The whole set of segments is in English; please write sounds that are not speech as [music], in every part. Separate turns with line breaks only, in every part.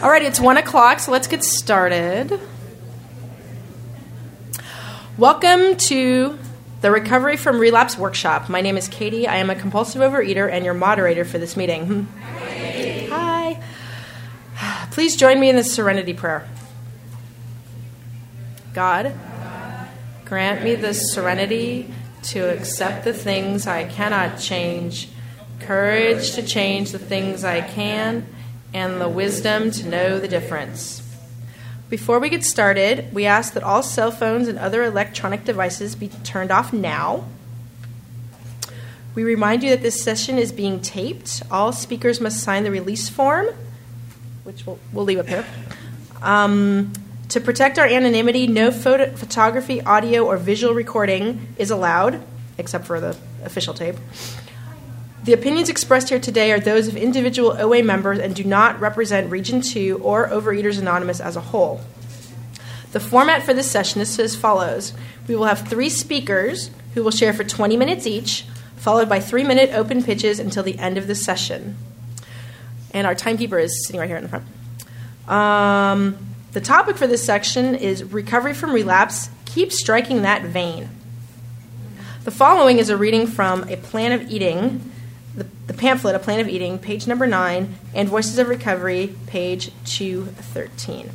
All right, it's one o'clock, so let's get started. Welcome to the Recovery from Relapse Workshop. My name is Katie. I am a compulsive overeater and your moderator for this meeting. Hmm. Hi. [sighs] Please join me in the serenity prayer. God, grant me the serenity to accept the things I cannot change, courage to change the things I can, and the wisdom to know the difference. Before we get started, we ask that all cell phones and other electronic devices be turned off now. We remind you that this session is being taped. All speakers must sign the release form, which we'll, we'll leave up here. Um, to protect our anonymity, no photo, photography, audio, or visual recording is allowed, except for the official tape. The opinions expressed here today are those of individual OA members and do not represent Region 2 or Overeaters Anonymous as a whole. The format for this session is as follows We will have three speakers who will share for 20 minutes each, followed by three minute open pitches until the end of the session. And our timekeeper is sitting right here in the front. Um, the topic for this section is Recovery from Relapse Keep Striking That Vein. The following is a reading from A Plan of Eating the, the pamphlet, A Plan of Eating, page number 9, and Voices of Recovery, page 213.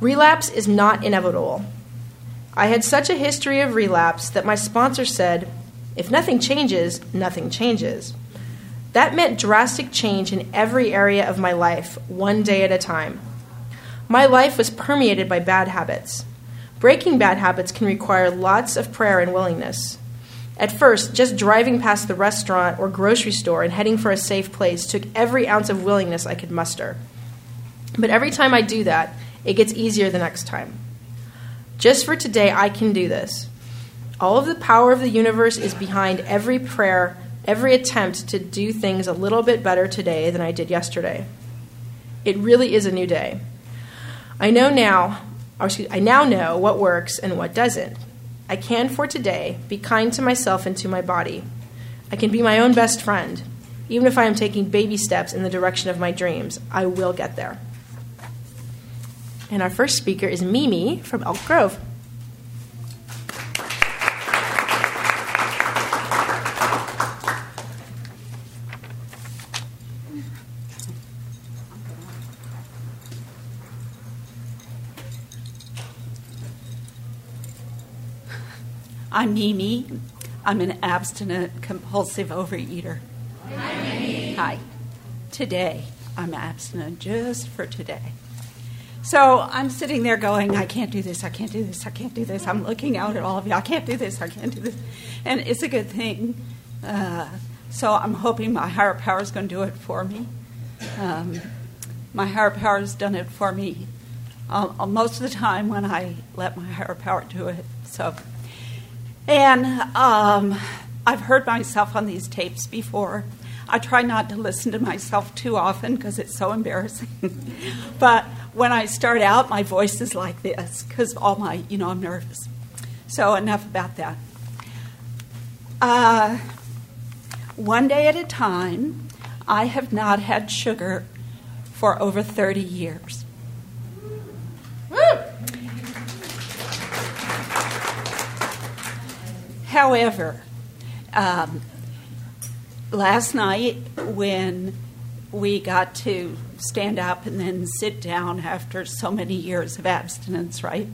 Relapse is not inevitable. I had such a history of relapse that my sponsor said, if nothing changes, nothing changes. That meant drastic change in every area of my life, one day at a time. My life was permeated by bad habits. Breaking bad habits can require lots of prayer and willingness. At first, just driving past the restaurant or grocery store and heading for a safe place took every ounce of willingness I could muster. But every time I do that, it gets easier the next time. Just for today, I can do this. All of the power of the universe is behind every prayer, every attempt to do things a little bit better today than I did yesterday. It really is a new day. I know now, excuse, I now know what works and what doesn't. I can for today be kind to myself and to my body. I can be my own best friend. Even if I am taking baby steps in the direction of my dreams, I will get there. And our first speaker is Mimi from Elk Grove.
I'm Mimi. I'm an abstinent compulsive overeater.
Hi.
Hi. Today, I'm abstinent just for today. So I'm sitting there going, I can't do this, I can't do this, I can't do this. I'm looking out at all of you, I can't do this, I can't do this. And it's a good thing. Uh, so I'm hoping my higher power is going to do it for me. Um, my higher power has done it for me uh, most of the time when I let my higher power do it. So and um, I've heard myself on these tapes before. I try not to listen to myself too often because it's so embarrassing. [laughs] but when I start out, my voice is like this because all my, you know, I'm nervous. So enough about that. Uh, one day at a time, I have not had sugar for over 30 years. Woo! However, um, last night when we got to stand up and then sit down after so many years of abstinence, right?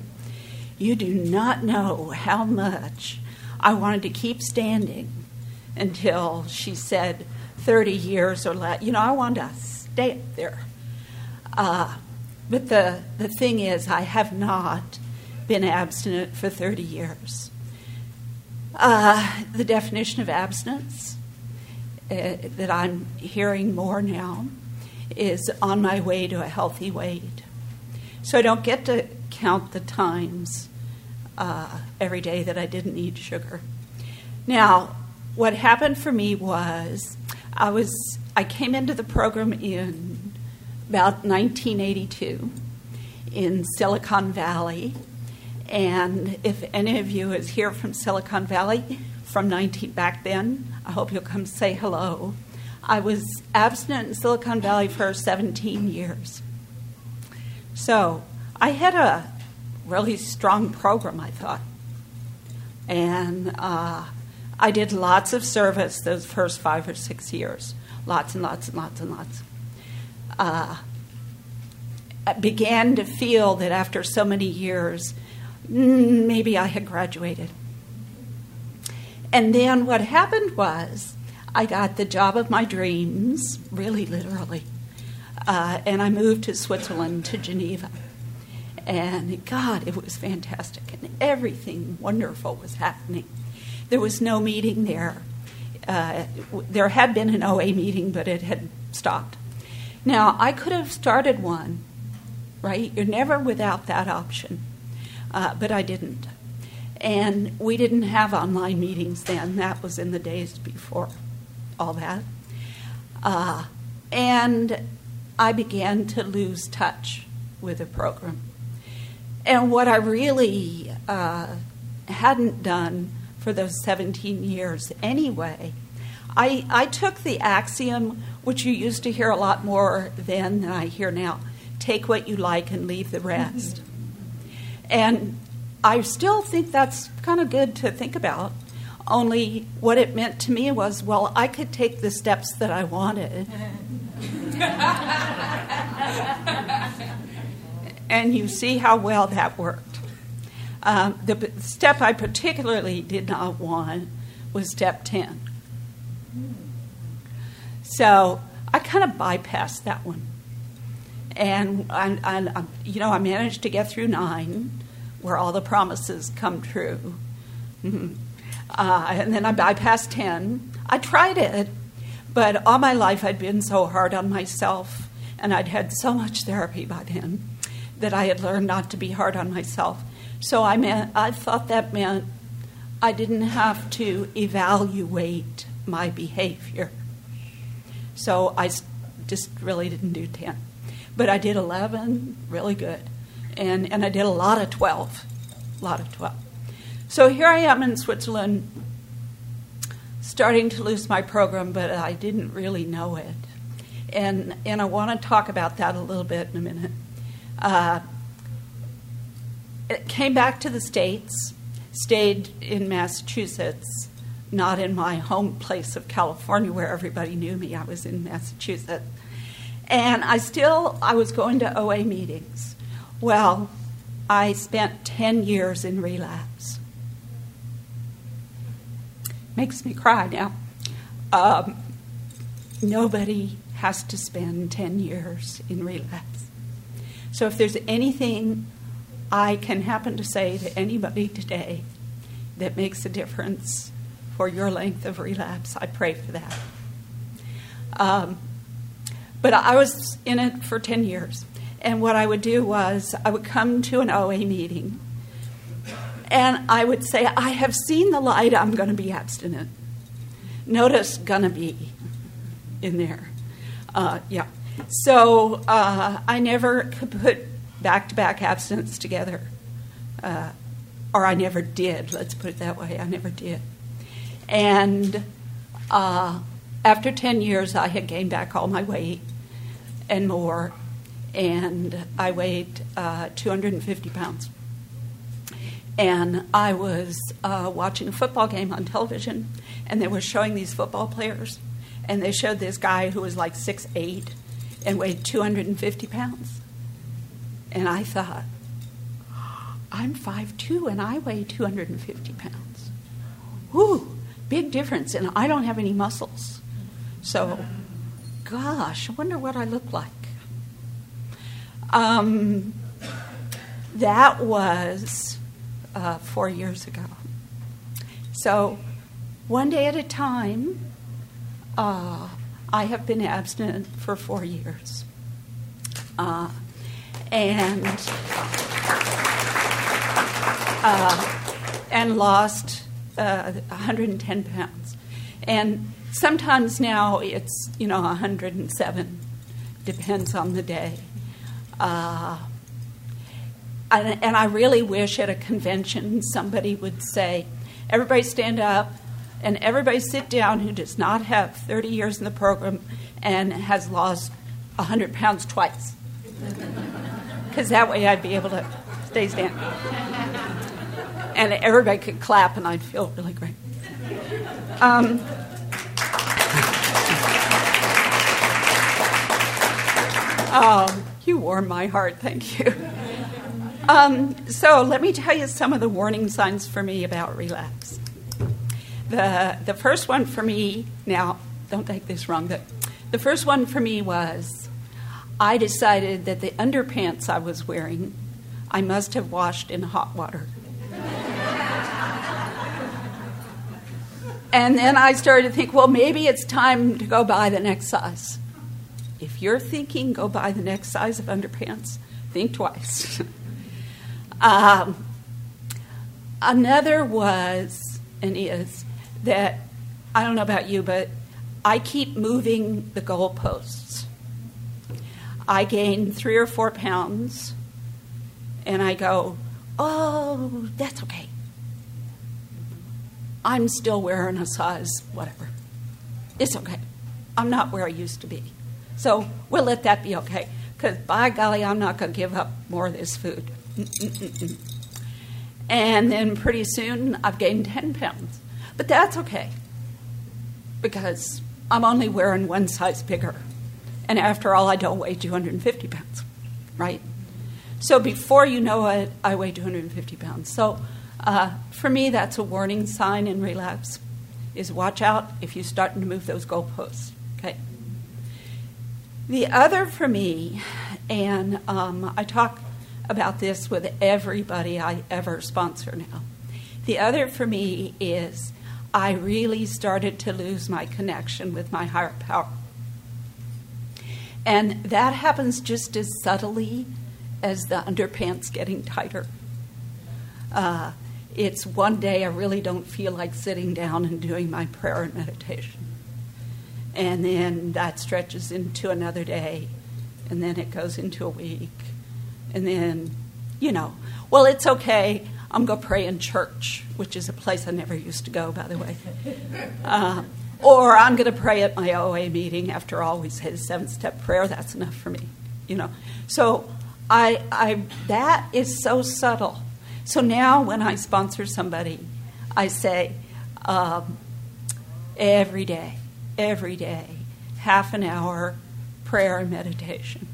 You do not know how much I wanted to keep standing until she said 30 years or less. You know, I wanted to stay up there. Uh, but the, the thing is, I have not been abstinent for 30 years. Uh, the definition of abstinence uh, that I'm hearing more now is on my way to a healthy weight. So I don't get to count the times uh, every day that I didn't eat sugar. Now, what happened for me was I was I came into the program in about 1982 in Silicon Valley and if any of you is here from Silicon Valley from 19 back then, I hope you'll come say hello. I was abstinent in Silicon Valley for 17 years. So I had a really strong program, I thought. And uh, I did lots of service those first five or six years. Lots and lots and lots and lots. Uh, I began to feel that after so many years, maybe I had graduated. And then what happened was I got the job of my dreams, really literally. Uh, and I moved to Switzerland, to Geneva. And God, it was fantastic. And everything wonderful was happening. There was no meeting there. Uh, there had been an OA meeting, but it had stopped. Now, I could have started one, right? You're never without that option. Uh, but I didn't. And we didn't have online meetings then. That was in the days before all that. Uh, and I began to lose touch with the program. And what I really uh, hadn't done for those 17 years anyway, I, I took the axiom, which you used to hear a lot more then than I hear now take what you like and leave the rest. And I still think that's kind of good to think about. Only what it meant to me was, well, I could take the steps that I wanted. [laughs] and you see how well that worked. Um, the step I particularly did not want was step 10. So I kind of bypassed that one. And, I, I, you know, I managed to get through nine, where all the promises come true. Mm-hmm. Uh, and then I bypassed 10. I tried it, but all my life I'd been so hard on myself, and I'd had so much therapy by then that I had learned not to be hard on myself. So I, meant, I thought that meant I didn't have to evaluate my behavior. So I just really didn't do 10. But I did 11, really good. And, and I did a lot of 12, a lot of 12. So here I am in Switzerland, starting to lose my program, but I didn't really know it. And, and I want to talk about that a little bit in a minute. Uh, it came back to the States, stayed in Massachusetts, not in my home place of California where everybody knew me. I was in Massachusetts. And I still, I was going to OA meetings. Well, I spent 10 years in relapse makes me cry now. Um, nobody has to spend 10 years in relapse. So if there's anything I can happen to say to anybody today that makes a difference for your length of relapse, I pray for that. Um, but I was in it for 10 years. And what I would do was I would come to an OA meeting and I would say, I have seen the light, I'm going to be abstinent. Notice, gonna be in there. Uh, yeah. So uh, I never could put back to back abstinence together. Uh, or I never did, let's put it that way. I never did. And uh, after 10 years, I had gained back all my weight and more. And I weighed uh, 250 pounds and I was uh, watching a football game on television, and they were showing these football players, and they showed this guy who was like six eight and weighed 250 pounds. And I thought, I'm 5'2 and I weigh 250 pounds. Whoo, big difference, and I don't have any muscles. So, gosh, I wonder what I look like. Um, that was uh, four years ago. So, one day at a time, uh, I have been abstinent for four years. Uh, and uh, and lost 110 uh, pounds. And sometimes now it's, you know, 107, depends on the day. Uh, and, and I really wish at a convention somebody would say, everybody stand up, And everybody sit down who does not have 30 years in the program and has lost 100 pounds twice. [laughs] Because that way I'd be able to stay standing. And everybody could clap and I'd feel really great. Um, oh, you warm my heart. Thank you. Um, so let me tell you some of the warning signs for me about relapse. The, the first one for me, now, don't take this wrong, but the first one for me was I decided that the underpants I was wearing, I must have washed in hot water. and then I started to think, well, maybe it's time to go buy the next size. If you're thinking go buy the next size of underpants, think twice. [laughs] um, another was and is that I don't know about you, but I keep moving the goalposts. I gain three or four pounds, and I go, oh, that's okay. I'm still wearing a size whatever. It's okay. I'm not where I used to be. So we'll let that be okay. Because by golly, I'm not going to give up more of this food. Mm-mm-mm-mm. And then pretty soon I've gained 10 pounds. But that's okay because I'm only wearing one size bigger. And after all, I don't weigh 250 pounds, right? So before you know it, I weigh 250 pounds. So uh, for me, that's a warning sign in relapse is watch out if you're starting to move those goalposts, okay? The other for me, and um, I talk about this with everybody I ever sponsor now. The other for me is I really started to lose my connection with my higher power. And that happens just as subtly as the underpants getting tighter. Uh, it's one day I really don't feel like sitting down and doing my prayer and meditation. And then that stretches into another day, and then it goes into a week. And then, you know, well, it's okay. I'm going to pray in church, which is a place I never used to go, by the way. [laughs] Uh, or I'm going to pray at my OA meeting. After all, we say the seven step prayer. That's enough for me, you know. So I, I, that is so subtle. So now when I sponsor somebody, I say um, every day, every day, half an hour prayer and meditation.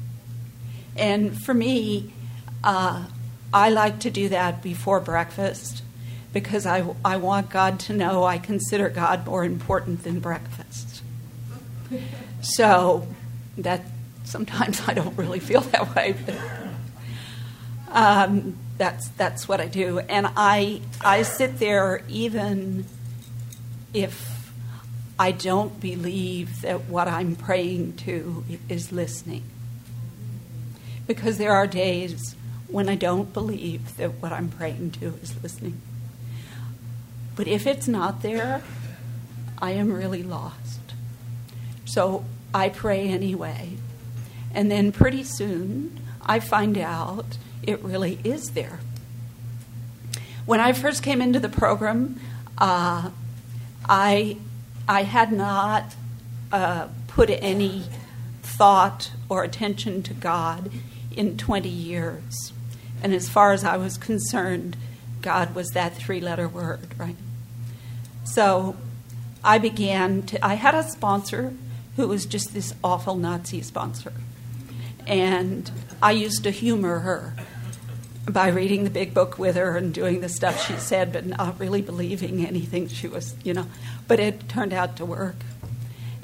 And for me, uh, I like to do that before breakfast because I, I want God to know I consider God more important than breakfast. So that sometimes I don't really feel that way, but um, that's that's what I do, and I I sit there even if I don't believe that what I'm praying to is listening, because there are days when I don't believe that what I'm praying to is listening. But if it's not there, I am really lost. So I pray anyway. And then pretty soon, I find out it really is there. When I first came into the program, uh, I, I had not uh, put any thought or attention to God in 20 years. And as far as I was concerned, God was that three letter word, right? So I began to, I had a sponsor who was just this awful Nazi sponsor. And I used to humor her by reading the big book with her and doing the stuff she said, but not really believing anything she was, you know. But it turned out to work.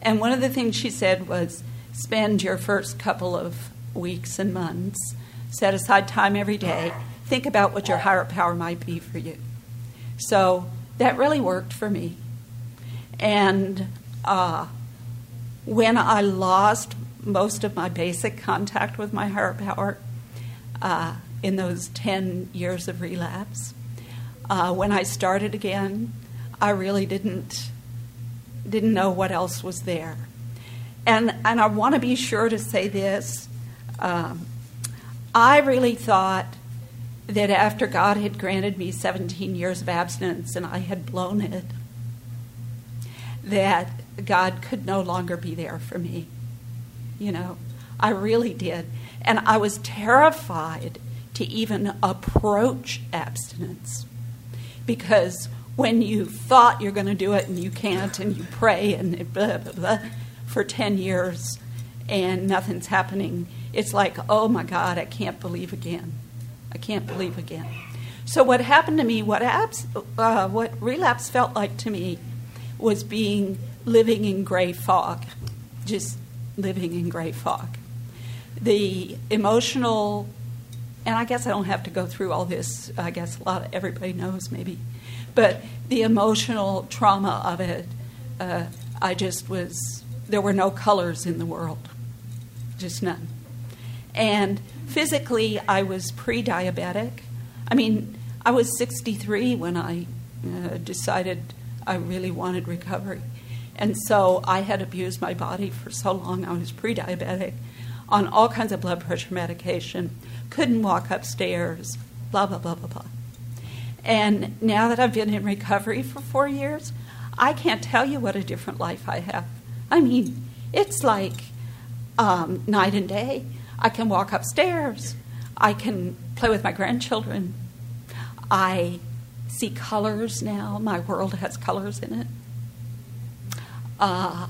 And one of the things she said was spend your first couple of weeks and months set aside time every day, think about what your higher power might be for you. So that really worked for me. And uh, when I lost most of my basic contact with my higher power uh, in those 10 years of relapse, uh, when I started again, I really didn't didn't know what else was there. And and I want to be sure to say this. Um, I really thought that after God had granted me 17 years of abstinence and I had blown it, that God could no longer be there for me. You know, I really did. And I was terrified to even approach abstinence because when you thought you're going to do it and you can't and you pray and blah, blah, blah for 10 years and nothing's happening, it's like, oh my God, I can't believe again. I can't believe again. So what happened to me, what, abs, uh, what relapse felt like to me, was being living in gray fog, just living in gray fog. The emotional, and I guess I don't have to go through all this. I guess a lot of everybody knows maybe, but the emotional trauma of it, uh, I just was. There were no colors in the world, just none. And physically, I was pre-diabetic. I mean, I was 63 when I uh, decided I really wanted recovery. And so I had abused my body for so long. I was pre diabetic on all kinds of blood pressure medication, couldn't walk upstairs, blah, blah, blah, blah, blah. And now that I've been in recovery for four years, I can't tell you what a different life I have. I mean, it's like um, night and day. I can walk upstairs. I can play with my grandchildren. I see colors now. My world has colors in it. Uh,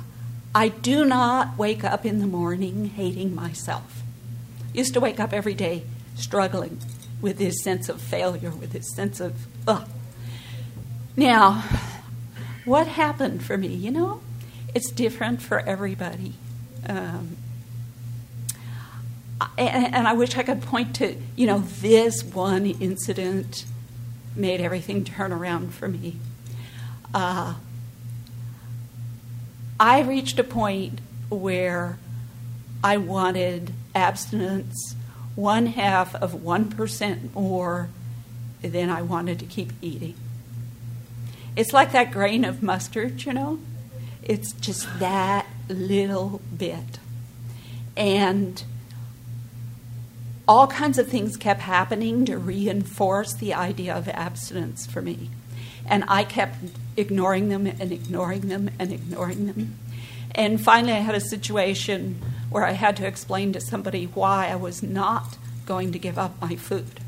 I do not wake up in the morning hating myself. Used to wake up every day struggling with this sense of failure, with this sense of, ugh. Now, what happened for me? You know, it's different for everybody. Um, and, and I wish I could point to, you know, this one incident made everything turn around for me. Uh, I reached a point where I wanted abstinence one half of 1% more than I wanted to keep eating. It's like that grain of mustard, you know? It's just that little bit. And all kinds of things kept happening to reinforce the idea of abstinence for me. And I kept ignoring them and ignoring them and ignoring them. And finally, I had a situation where I had to explain to somebody why I was not going to give up my food.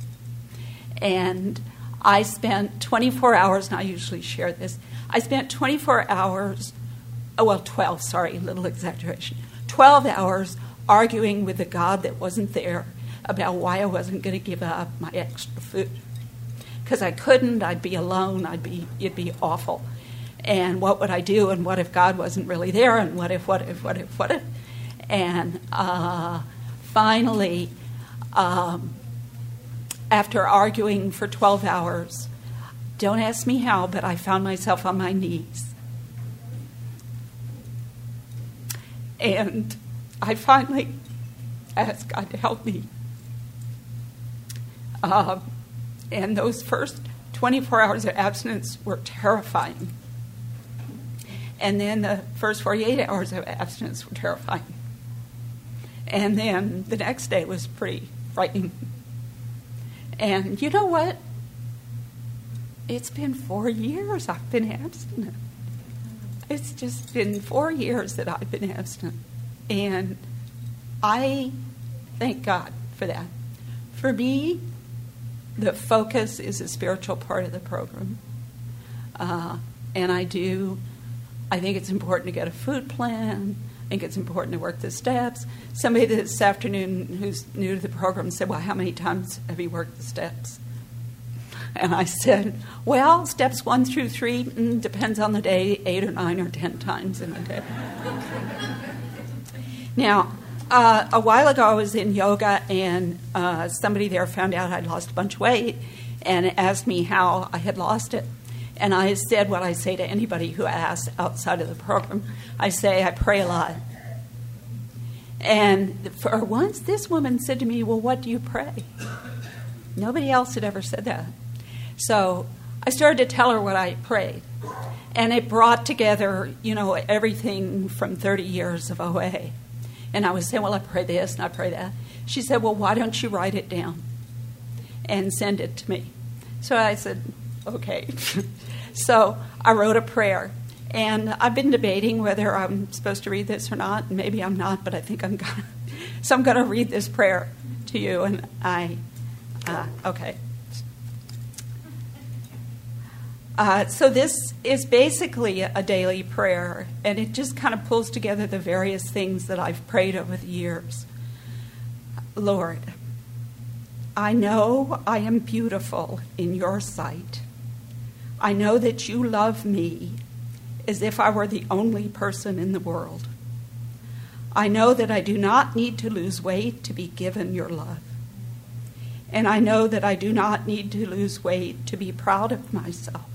And I spent 24 hours, and I usually share this. I spent 24 hours, oh, well, 12, sorry, little exaggeration, 12 hours arguing with a God that wasn't there about why I wasn't going to give up my extra food. Because I couldn't, I'd be alone, I'd be, it'd be awful. And what would I do? And what if God wasn't really there? And what if, what if, what if, what if? And uh, finally, um, after arguing for 12 hours, don't ask me how, but I found myself on my knees. And I finally asked God to help me. Uh, and those first 24 hours of abstinence were terrifying. And then the first 48 hours of abstinence were terrifying. And then the next day was pretty frightening. And you know what? It's been four years I've been abstinent. It's just been four years that I've been abstinent. And I thank God for that. For me, the focus is a spiritual part of the program. Uh, and I do, I think it's important to get a food plan. I think it's important to work the steps. Somebody this afternoon who's new to the program said, Well, how many times have you worked the steps? And I said, Well, steps one through three mm, depends on the day, eight or nine or ten times in a day. [laughs] now, uh, a while ago, I was in yoga, and uh, somebody there found out I'd lost a bunch of weight and asked me how I had lost it. And I said what I say to anybody who asks outside of the program I say, I pray a lot. And for once, this woman said to me, Well, what do you pray? Nobody else had ever said that. So I started to tell her what I prayed. And it brought together, you know, everything from 30 years of OA. And I was saying, Well, I pray this and I pray that. She said, Well, why don't you write it down and send it to me? So I said, Okay. [laughs] so I wrote a prayer. And I've been debating whether I'm supposed to read this or not. Maybe I'm not, but I think I'm gonna. [laughs] so I'm going to read this prayer to you, and I. Uh, okay. Uh, so this is basically a daily prayer, and it just kind of pulls together the various things that I've prayed over the years. Lord, I know I am beautiful in your sight. I know that you love me as if I were the only person in the world. I know that I do not need to lose weight to be given your love. And I know that I do not need to lose weight to be proud of myself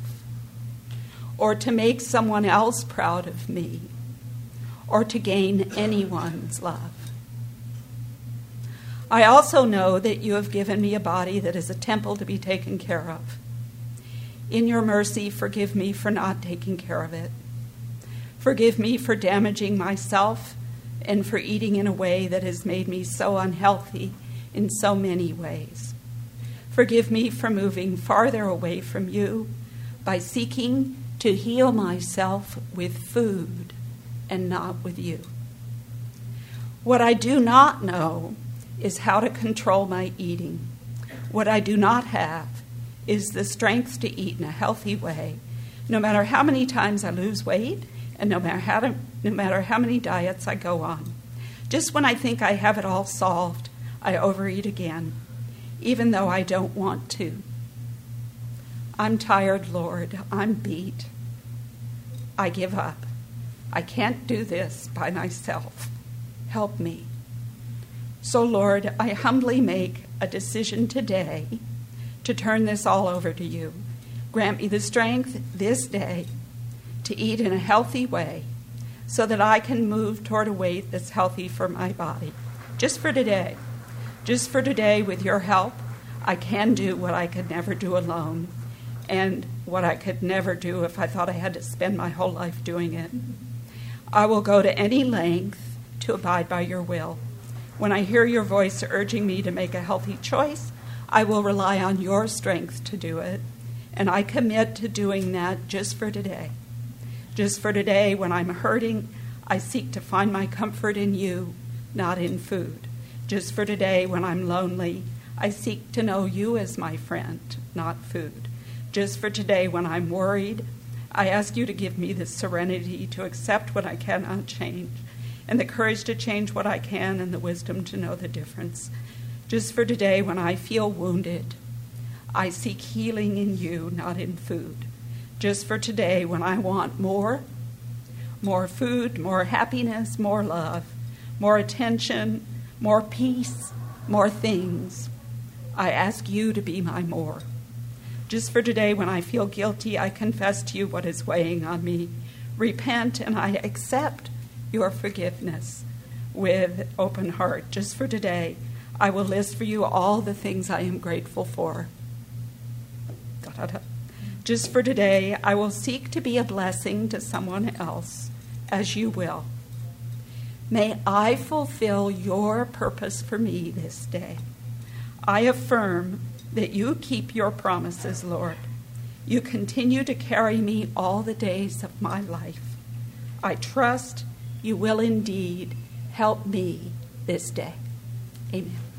or to make someone else proud of me or to gain anyone's love. I also know that you have given me a body that is a temple to be taken care of. In your mercy, forgive me for not taking care of it. Forgive me for damaging myself and for eating in a way that has made me so unhealthy in so many ways. Forgive me for moving farther away from you by seeking to heal myself with food and not with you. What I do not know is how to control my eating. What I do not have is the strength to eat in a healthy way, no matter how many times I lose weight and no matter how, to, no matter how many diets I go on. Just when I think I have it all solved, I overeat again, even though I don't want to. I'm tired, Lord. I'm beat. I give up. I can't do this by myself. Help me. So, Lord, I humbly make a decision today to turn this all over to you. Grant me the strength this day to eat in a healthy way so that I can move toward a weight that's healthy for my body. Just for today. Just for today, with your help, I can do what I could never do alone and what I could never do if I thought I had to spend my whole life doing it. I will go to any length to abide by your will. When I hear your voice urging me to make a healthy choice, I will rely on your strength to do it. And I commit to doing that just for today. Just for today, when I'm hurting, I seek to find my comfort in you, not in food. Just for today, when I'm lonely, I seek to know you as my friend, not food. Just for today, when I'm worried, I ask you to give me the serenity to accept what I cannot change and the courage to change what I can and the wisdom to know the difference. Just for today, when I feel wounded, I seek healing in you, not in food. Just for today, when I want more, more food, more happiness, more love, more attention, more peace, more things, I ask you to be my more. Just for today, when I feel guilty, I confess to you what is weighing on me. Repent and I accept your forgiveness with open heart. Just for today, I will list for you all the things I am grateful for. Just for today, I will seek to be a blessing to someone else as you will. May I fulfill your purpose for me this day. I affirm that you keep your promises, Lord. You continue to carry me all the days of my life. I trust you will indeed help me this day. Amen.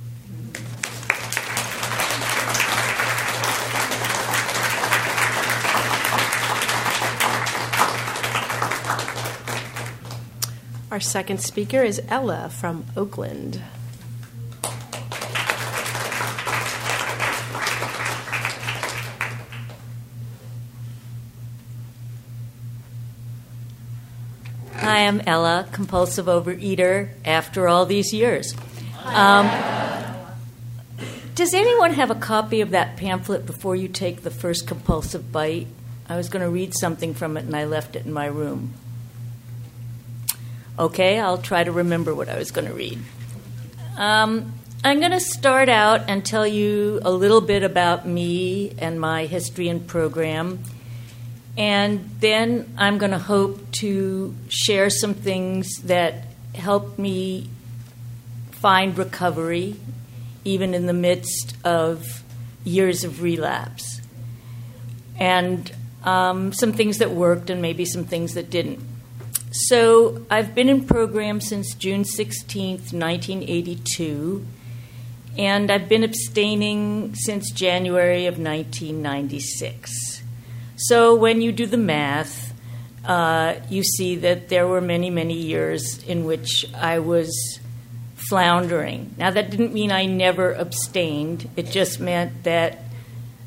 Our second speaker is Ella from Oakland.
Hi, I'm Ella, compulsive overeater after all these years. Um, does anyone have a copy of that pamphlet before you take the first compulsive bite? I was going to read something from it and I left it in my room. Okay, I'll try to remember what I was going to read. Um, I'm going to start out and tell you a little bit about me and my history and program and then I'm going to hope to share some things that helped me find recovery, even in the midst of years of relapse. And um, some things that worked and maybe some things that didn't. So I've been in program since June 16th, 1982, and I've been abstaining since January of 1996. So when you do the math, uh, you see that there were many, many years in which I was floundering. Now, that didn't mean I never abstained, it just meant that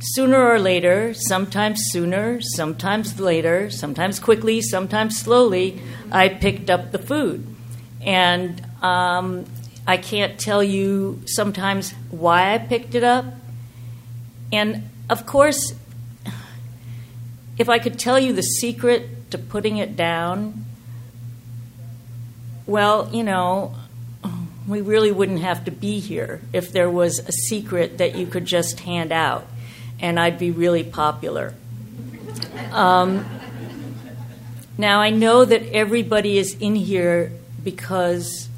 sooner or later, sometimes sooner, sometimes later, sometimes quickly, sometimes slowly, I picked up the food. And um, I can't tell you sometimes why I picked it up. And of course, if I could tell you the secret to putting it down, well, you know, we really wouldn't have to be here if there was a secret that you could just hand out, and I'd be really popular. Um, now, I know that everybody is in here because,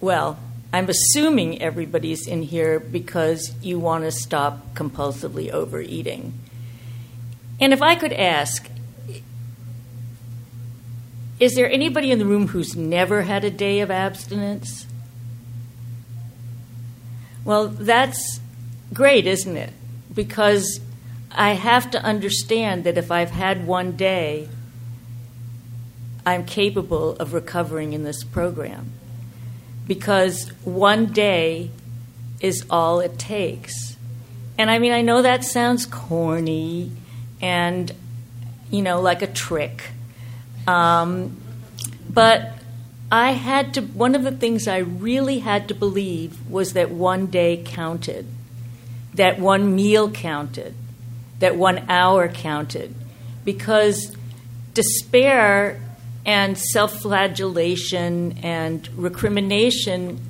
well, I'm assuming everybody's in here because you want to stop compulsively overeating. And if I could ask, is there anybody in the room who's never had a day of abstinence? Well, that's great, isn't it? Because I have to understand that if I've had one day, I'm capable of recovering in this program. Because one day is all it takes. And I mean, I know that sounds corny and, you know, like a trick. Um, but I had to, one of the things I really had to believe was that one day counted, that one meal counted, that one hour counted. Because despair and self flagellation and recrimination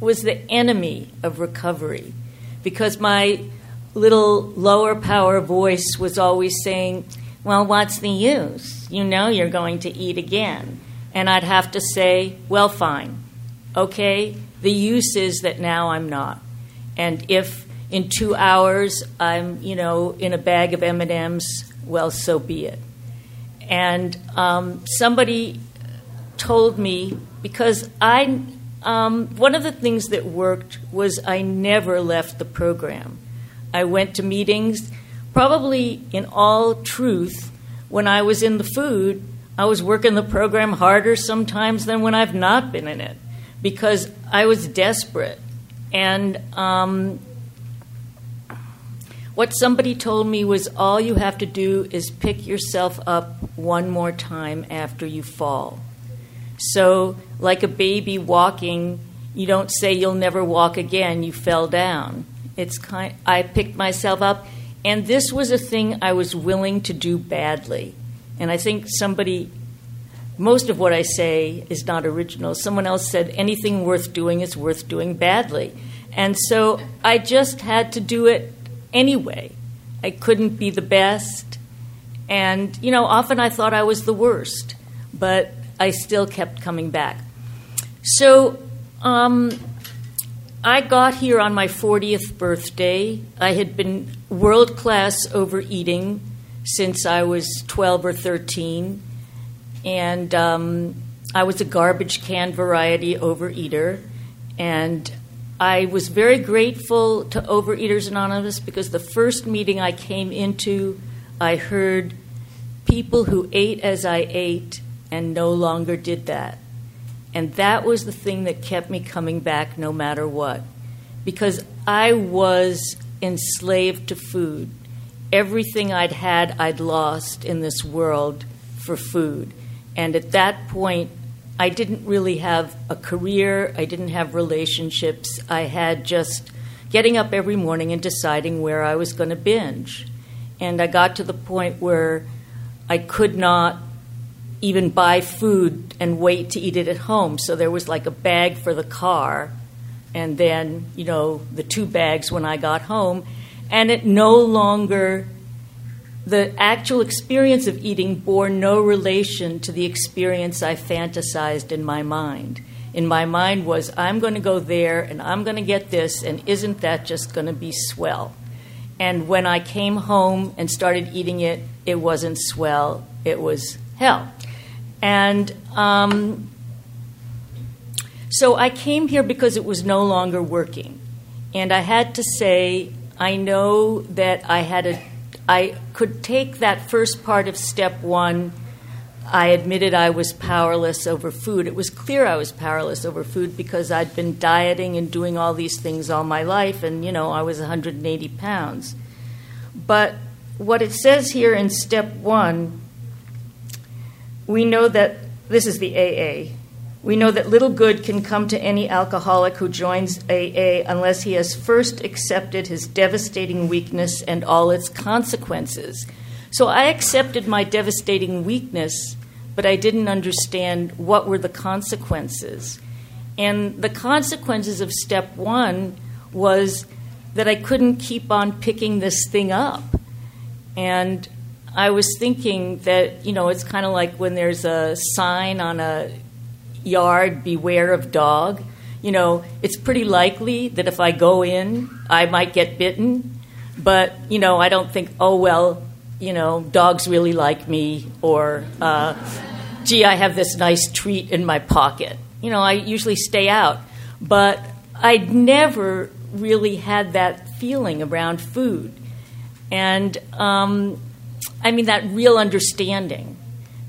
was the enemy of recovery. Because my little lower power voice was always saying, Well, what's the use? You know you're going to eat again. And I'd have to say, Well, fine. Okay, the use is that now I'm not. And if in two hours I'm, you know, in a bag of M&Ms, well, so be it. And um, somebody told me because I, um, one of the things that worked was I never left the program. I went to meetings. Probably in all truth, when I was in the food, I was working the program harder sometimes than when I've not been in it because I was desperate. And um, what somebody told me was all you have to do is pick yourself up one more time after you fall. So, like a baby walking, you don't say you'll never walk again, you fell down. It's kind I picked myself up and this was a thing I was willing to do badly. And I think somebody most of what I say is not original. Someone else said anything worth doing is worth doing badly. And so I just had to do it anyway. I couldn't be the best. And, you know, often I thought I was the worst, but I still kept coming back. So um, I got here on my 40th birthday. I had been world class overeating since I was 12 or 13. And um, I was a garbage can variety overeater. And I was very grateful to Overeaters Anonymous because the first meeting I came into, I heard people who ate as I ate and no longer did that. And that was the thing that kept me coming back no matter what. Because I was enslaved to food. Everything I'd had, I'd lost in this world for food. And at that point, I didn't really have a career, I didn't have relationships. I had just getting up every morning and deciding where I was going to binge. And I got to the point where I could not even buy food and wait to eat it at home. So there was like a bag for the car, and then, you know, the two bags when I got home. And it no longer, the actual experience of eating bore no relation to the experience I fantasized in my mind. In my mind was, I'm going to go there and I'm going to get this, and isn't that just going to be swell? And when I came home and started eating it, it wasn't swell, it was hell. And um, so I came here because it was no longer working. And I had to say, I know that I had a, I could take that first part of step one. I admitted I was powerless over food. It was clear I was powerless over food because I'd been dieting and doing all these things all my life, and you know, I was 180 pounds. But what it says here in step one, we know that this is the AA. We know that little good can come to any alcoholic who joins AA unless he has first accepted his devastating weakness and all its consequences. So I accepted my devastating weakness, but I didn't understand what were the consequences. And the consequences of step one was that I couldn't keep on picking this thing up. And I was thinking that, you know, it's kind of like when there's a sign on a yard, beware of dog. You know, it's pretty likely that if I go in, I might get bitten. But, you know, I don't think, oh, well, you know, dogs really like me, or, uh, gee, I have this nice treat in my pocket. You know, I usually stay out. But I'd never really had that feeling around food. And, um, I mean, that real understanding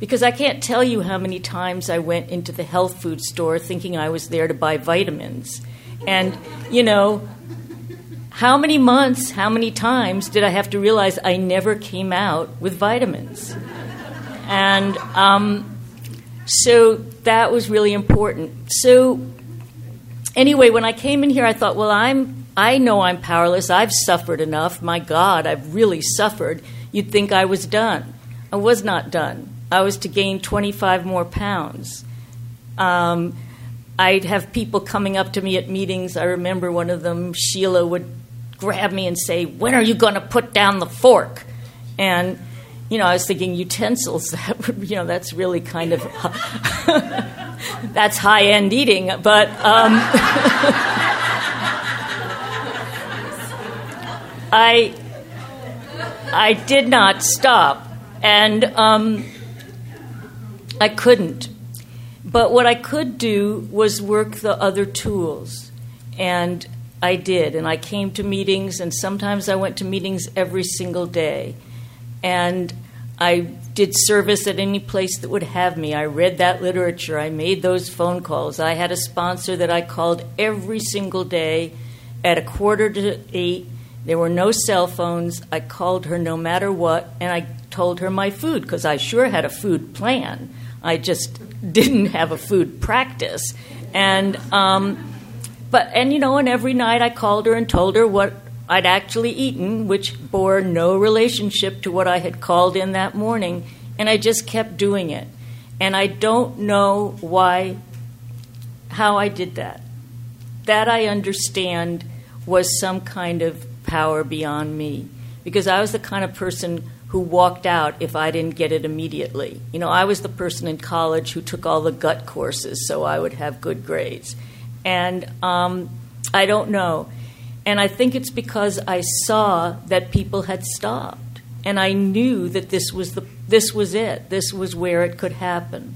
because I can't tell you how many times I went into the health food store thinking I was there to buy vitamins. And, you know, how many months, how many times did I have to realize I never came out with vitamins? And um, so that was really important. So, anyway, when I came in here, I thought, well, I'm, I know I'm powerless. I've suffered enough. My God, I've really suffered. You'd think I was done. I was not done. I was to gain 25 more pounds. Um, I'd have people coming up to me at meetings. I remember one of them, Sheila, would grab me and say, When are you going to put down the fork? And, you know, I was thinking utensils. [laughs] That would, you know, that's really kind of, [laughs] that's high end eating. But, um, [laughs] I, I did not stop. And, um, I couldn't. But what I could do was work the other tools. And I did. And I came to meetings, and sometimes I went to meetings every single day. And I did service at any place that would have me. I read that literature. I made those phone calls. I had a sponsor that I called every single day at a quarter to eight. There were no cell phones. I called her no matter what, and I told her my food because I sure had a food plan. I just didn't have a food practice. And, um, but, and you know, and every night I called her and told her what I'd actually eaten, which bore no relationship to what I had called in that morning. And I just kept doing it. And I don't know why, how I did that. That I understand was some kind of power beyond me. Because I was the kind of person who walked out if I didn't get it immediately. You know, I was the person in college who took all the gut courses so I would have good grades. And um, I don't know. And I think it's because I saw that people had stopped. And I knew that this was, the, this was it, this was where it could happen.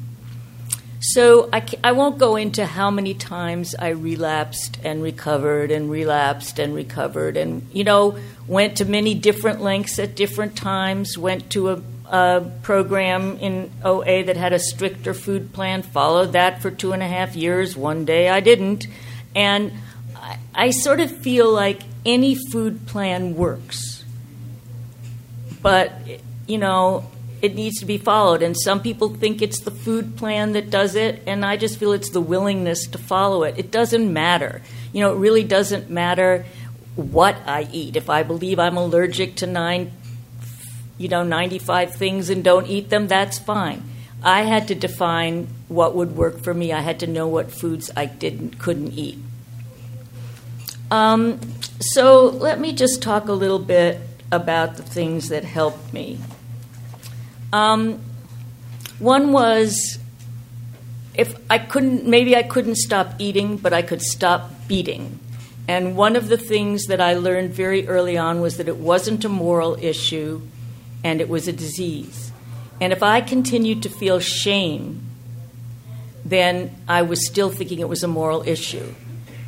So I, I won't go into how many times I relapsed and recovered and relapsed and recovered and, you know, went to many different lengths at different times, went to a, a program in OA that had a stricter food plan, followed that for two and a half years. One day I didn't. And I, I sort of feel like any food plan works. But, you know, it needs to be followed. And some people think it's the food plan that does it, and I just feel it's the willingness to follow it. It doesn't matter. You know, it really doesn't matter what I eat. If I believe I'm allergic to nine, you know, 95 things and don't eat them, that's fine. I had to define what would work for me. I had to know what foods I didn't couldn't eat. Um, so let me just talk a little bit about the things that helped me. Um, one was if I couldn't, maybe I couldn't stop eating, but I could stop beating. And one of the things that I learned very early on was that it wasn't a moral issue and it was a disease. And if I continued to feel shame, then I was still thinking it was a moral issue.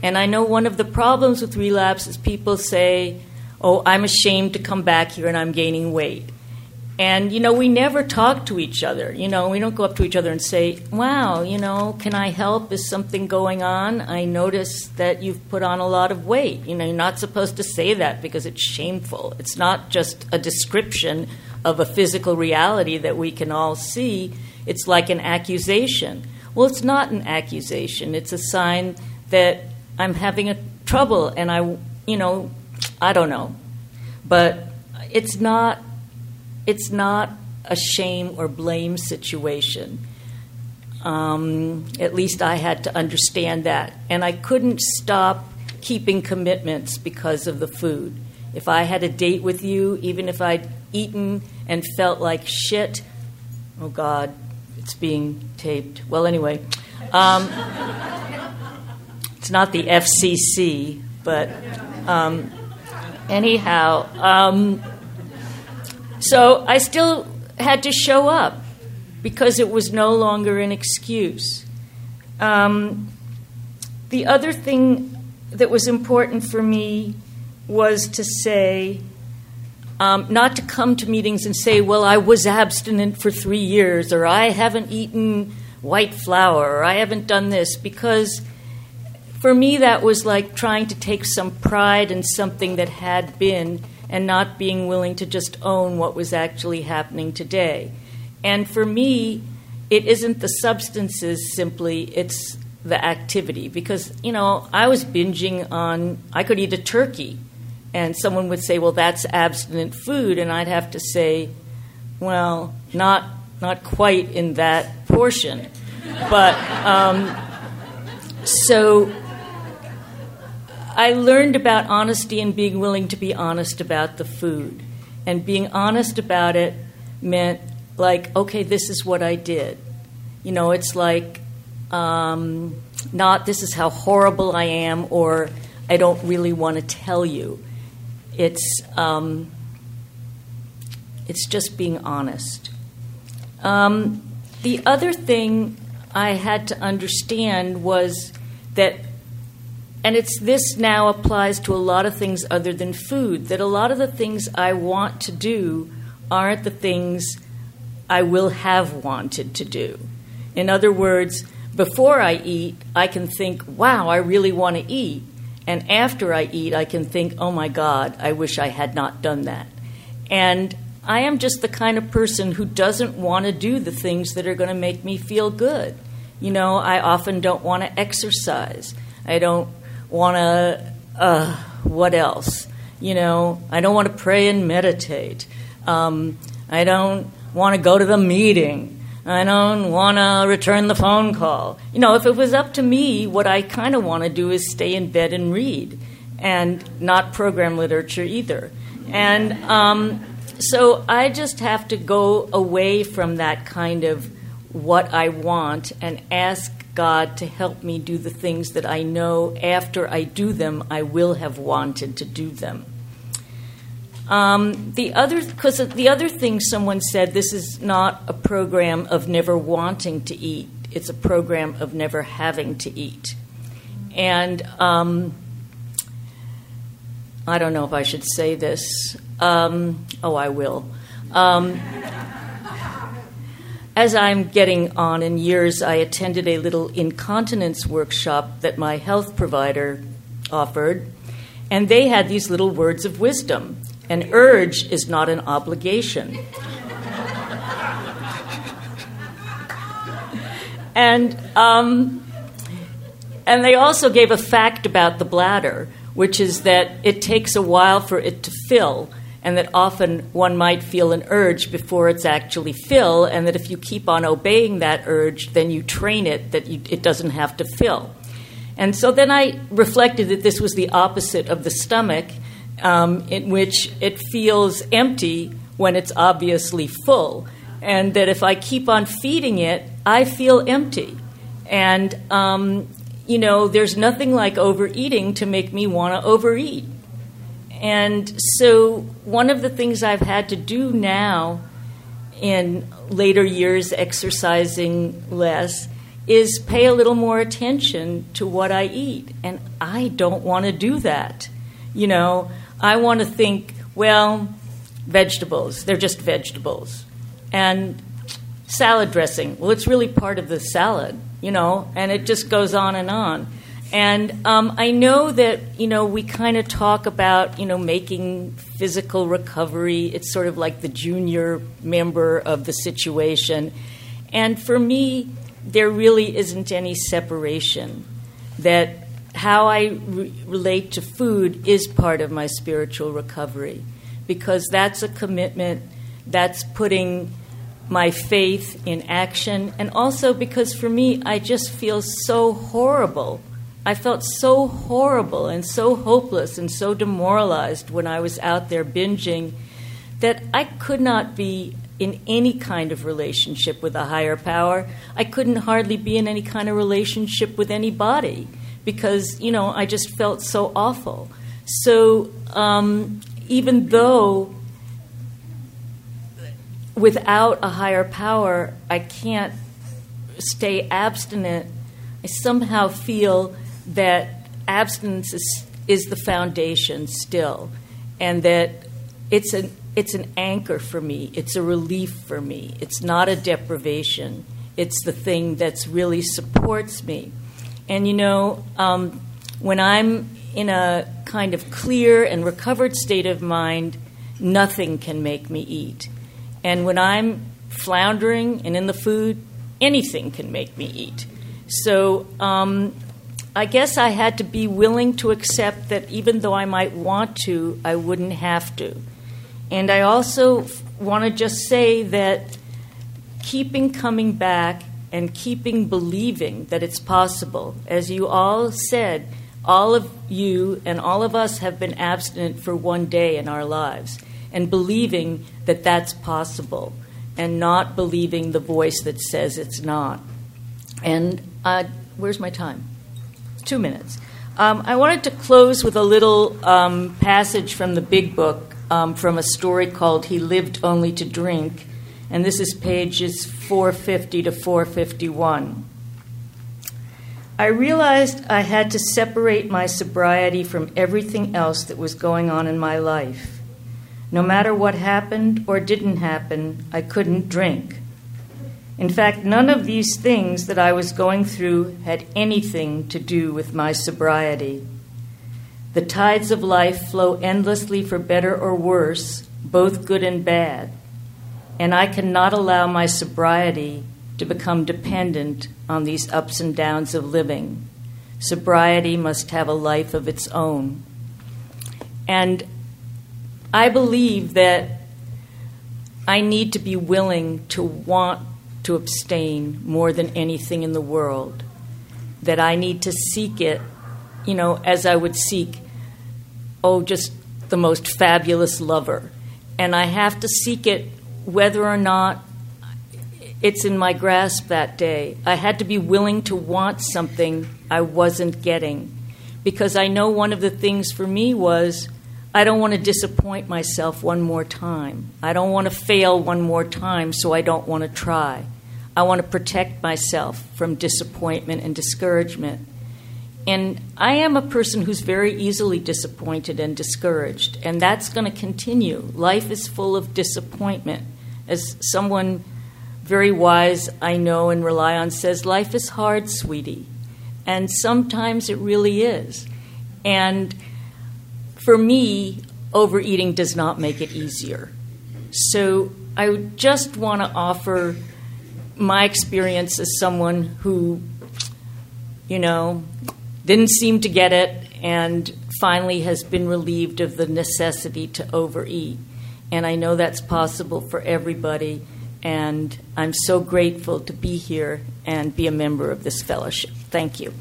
And I know one of the problems with relapse is people say, Oh, I'm ashamed to come back here and I'm gaining weight. And, you know, we never talk to each other. You know, we don't go up to each other and say, wow, you know, can I help? Is something going on? I notice that you've put on a lot of weight. You know, you're not supposed to say that because it's shameful. It's not just a description of a physical reality that we can all see, it's like an accusation. Well, it's not an accusation, it's a sign that I'm having a trouble and I, you know, I don't know. But it's not it's not a shame or blame situation. Um, at least I had to understand that. And I couldn't stop keeping commitments because of the food. If I had a date with you, even if I'd eaten and felt like shit, oh God, it's being taped. Well, anyway, um, it's not the FCC, but um, anyhow. So I still had to show up because it was no longer an excuse. Um, the other thing that was important for me was to say, um, not to come to meetings and say, well, I was abstinent for three years, or I haven't eaten white flour, or I haven't done this, because for me that was like trying to take some pride in something that had been and not being willing to just own what was actually happening today. And for me, it isn't the substances simply, it's the activity. Because, you know, I was binging on, I could eat a turkey, and someone would say, well, that's abstinent food. And I'd have to say, well, not, not quite in that portion. But, um, so I learned about honesty and being willing to be honest about the food. And being honest about it meant, like, okay, this is what I did. You know, it's like, um, not this is how horrible I am, or I don't really want to tell you. It's, um, it's just being honest. Um, the other thing I had to understand was that and it's this now applies to a lot of things other than food that a lot of the things I want to do aren't the things I will have wanted to do. In other words, before I eat, I can think, wow, I really want to eat. And after I eat, I can think, oh my God, I wish I had not done that. And I am just the kind of person who doesn't want to do the things that are going to make me feel good. You know, I often don't want to exercise. I don't want to, uh, what else? You know, I don't want to pray and meditate. Um, I don't want to go to the meeting. I don't want to return the phone call. You know, if it was up to me, what I kind of want to do is stay in bed and read and not program literature either. And um, so I just have to go away from that kind of what I want and ask God to help me do the things that I know after I do them, I will have wanted to do them. Um, the other, because the other thing someone said, this is not a program of never wanting to eat. It's a program of never having to eat. And um, I don't know if I should say this. Um, oh, I will. As I'm getting on in years, I attended a little incontinence workshop that my health provider offered, and they had these little words of wisdom. An urge is not an obligation. [laughs] and um, and they also gave a fact about the bladder, which is that it takes a while for it to fill and that often one might feel an urge before it's actually fill, and that if you keep on obeying that urge, then you train it that you, it doesn't have to fill. And so then I reflected that this was the opposite of the stomach, um, in which it feels empty when it's obviously full, and that if I keep on feeding it, I feel empty. And um, you know, there's nothing like overeating to make me want to overeat. And so, one of the things I've had to do now in later years, exercising less, is pay a little more attention to what I eat. And I don't want to do that. You know, I want to think, well, vegetables, they're just vegetables. And salad dressing, well, it's really part of the salad, you know, and it just goes on and on. And um, I know that, you know, we kind of talk about, you know, making physical recovery. It's sort of like the junior member of the situation. And for me, there really isn't any separation. That how I re- relate to food is part of my spiritual recovery because that's a commitment, that's putting my faith in action, and also because for me, I just feel so horrible. I felt so horrible and so hopeless and so demoralized when I was out there binging that I could not be in any kind of relationship with a higher power. I couldn't hardly be in any kind of relationship with anybody because, you know, I just felt so awful. So um, even though without a higher power, I can't stay abstinent, I somehow feel that abstinence is, is the foundation still, and that it's an it's an anchor for me. It's a relief for me. It's not a deprivation. It's the thing that's really supports me. And you know, um, when I'm in a kind of clear and recovered state of mind, nothing can make me eat. And when I'm floundering and in the food, anything can make me eat. So um, I guess I had to be willing to accept that even though I might want to, I wouldn't have to. And I also want to just say that keeping coming back and keeping believing that it's possible, as you all said, all of you and all of us have been abstinent for one day in our lives, and believing that that's possible, and not believing the voice that says it's not. And uh, where's my time? Two minutes. Um, I wanted to close with a little um, passage from the Big Book um, from a story called He Lived Only to Drink, and this is pages 450 to 451. I realized I had to separate my sobriety from everything else that was going on in my life. No matter what happened or didn't happen, I couldn't drink. In fact, none of these things that I was going through had anything to do with my sobriety. The tides of life flow endlessly for better or worse, both good and bad, and I cannot allow my sobriety to become dependent on these ups and downs of living. Sobriety must have a life of its own. And I believe that I need to be willing to want to abstain more than anything in the world, that I need to seek it you know, as I would seek, oh, just the most fabulous lover. And I have to seek it whether or not it's in my grasp that day. I had to be willing to want something I wasn't getting. Because I know one of the things for me was I don't want to disappoint myself one more time. I don't want to fail one more time, so I don't want to try. I want to protect myself from disappointment and discouragement. And I am a person who's very easily disappointed and discouraged, and that's going to continue. Life is full of disappointment. As someone very wise I know and rely on says, life is hard, sweetie. And sometimes it really is. And for me, overeating does not make it easier. So I just want to offer my experience as someone who, you know, didn't seem to get it, and finally has been relieved of the necessity to overeat. And I know that's possible for everybody, and I'm so grateful to be here and be a member of this fellowship. Thank you.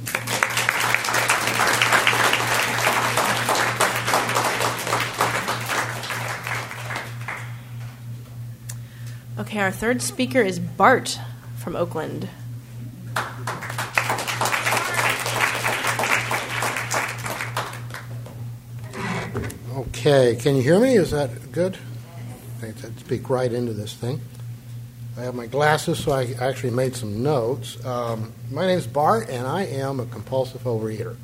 Okay, our third speaker is Bart from Oakland.
Okay, can you hear me? Is that good? I think I'd speak right into this thing. I have my glasses, so I actually made some notes. Um, my name's Bart, and I am a compulsive overeater.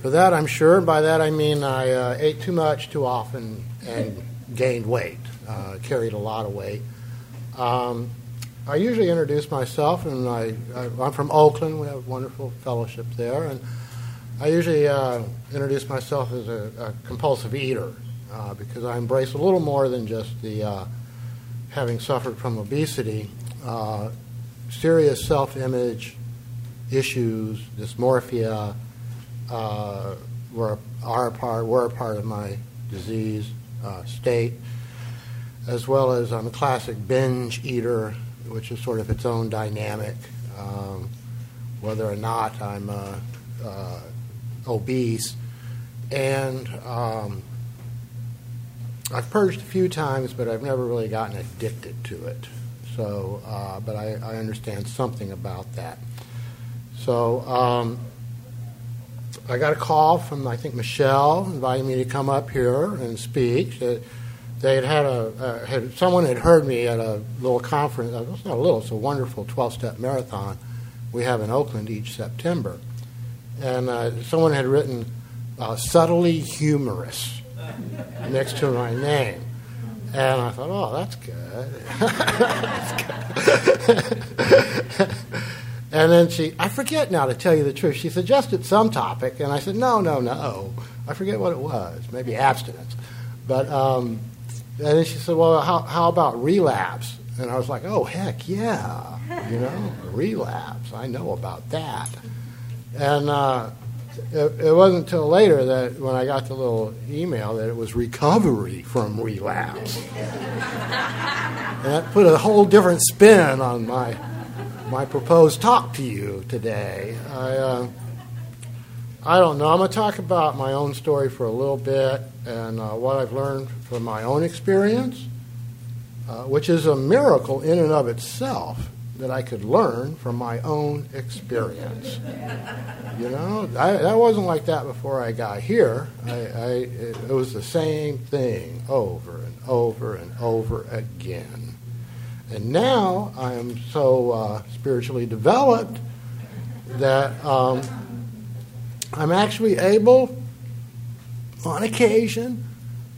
For that, I'm sure. By that, I mean I uh, ate too much too often and gained weight, uh, carried a lot of weight. Um, I usually introduce myself, and I, am from Oakland. We have a wonderful fellowship there, and I usually uh, introduce myself as a, a compulsive eater uh, because I embrace a little more than just the uh, having suffered from obesity, uh, serious self-image issues, dysmorphia, uh, were are a part were a part of my disease uh, state, as well as I'm a classic binge eater which is sort of its own dynamic. Um, whether or not I'm uh, uh, obese, and um, I've purged a few times, but I've never really gotten addicted to it. So, uh, but I, I, understand something about that. So, um, I got a call from I think Michelle inviting me to come up here and speak they had had a uh, had someone had heard me at a little conference. Uh, it's not a little; it's a wonderful twelve-step marathon we have in Oakland each September, and uh, someone had written uh, "subtly humorous" [laughs] next to my name, and I thought, "Oh, that's good." [laughs] that's good. [laughs] and then she, I forget now to tell you the truth. She suggested some topic, and I said, "No, no, no." I forget what it was. Maybe abstinence, but. Um, and then she said, Well, how, how about relapse? And I was like, Oh, heck yeah. You know, relapse. I know about that. And uh, it, it, wasn't until later that when I got the little email that it was recovery from relapse. [laughs] and that put a whole different spin on my, my proposed talk to you today. I, uh, I don't know. I'm going to talk about my own story for a little bit and uh, what I've learned from my own experience, uh, which is a miracle in and of itself that I could learn from my own experience. You know, I, that wasn't like that before I got here. I, I, it, it was the same thing over and over and over again. And now I am so uh, spiritually developed that um, I'm actually able, on occasion,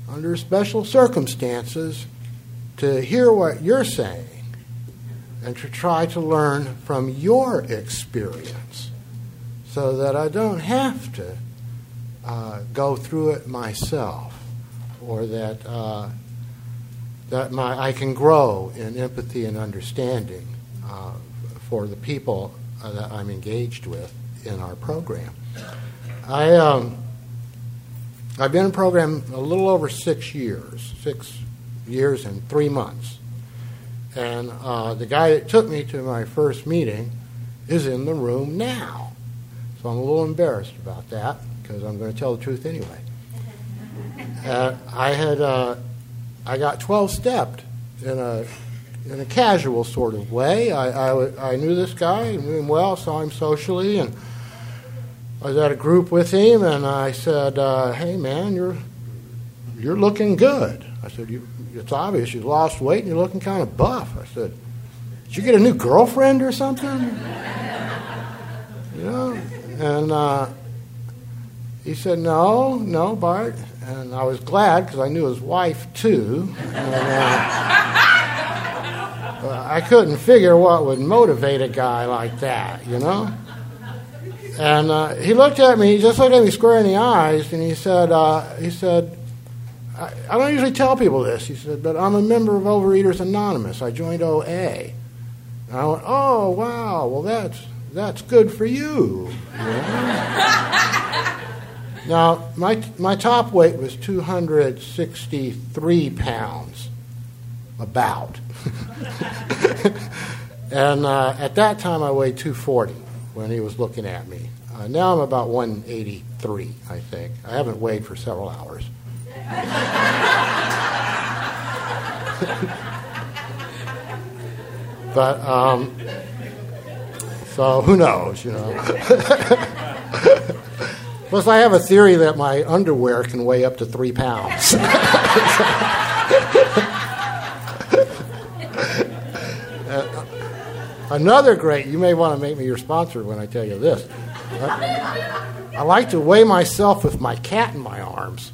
under special circumstances, to hear what you're saying and to try to learn from your experience so that I don't have to uh, go through it myself or that, uh, that my, I can grow in empathy and understanding uh, for the people uh, that I'm engaged with in our program. I, um, I've been in program a little over six years, six years and three months. And uh, the guy that took me to my first meeting is in the room now. So I'm a little embarrassed about that because I'm going to tell the truth anyway. [laughs] Uh, I had uh, I got 12 stepped in a in a casual sort of way. I, I, I knew this guy, knew him well, saw him socially, and I was at a group with him, and I said, uh, "Hey, man, you're you're looking good." I said, you, "It's obvious you lost weight and you're looking kind of buff." I said, "Did you get a new girlfriend or something?" [laughs] you know, and uh, he said, "No, no, Bart." And I was glad because I knew his wife too. And, [laughs] uh, I couldn't figure what would motivate a guy like that, you know. And uh, he looked at me, he just looked at me square in the eyes, and he said, uh, he said, I, I, don't usually tell people this. He said, but I'm a member of Overeaters Anonymous. I joined OA. And I went, oh, wow, well, that's, that's good for you. Now, my, my top weight was 263 pounds, about. [laughs] and uh, at that time, I weighed 240 when he was looking at me. Uh, now I'm about 183, I think. I haven't weighed for several hours. [laughs] but um, so who knows, you know? [laughs] Plus, I have a theory that my underwear can weigh up to three pounds. [laughs] Uh, another great, you may want to make me your sponsor when I tell you this. I like to weigh myself with my cat in my arms.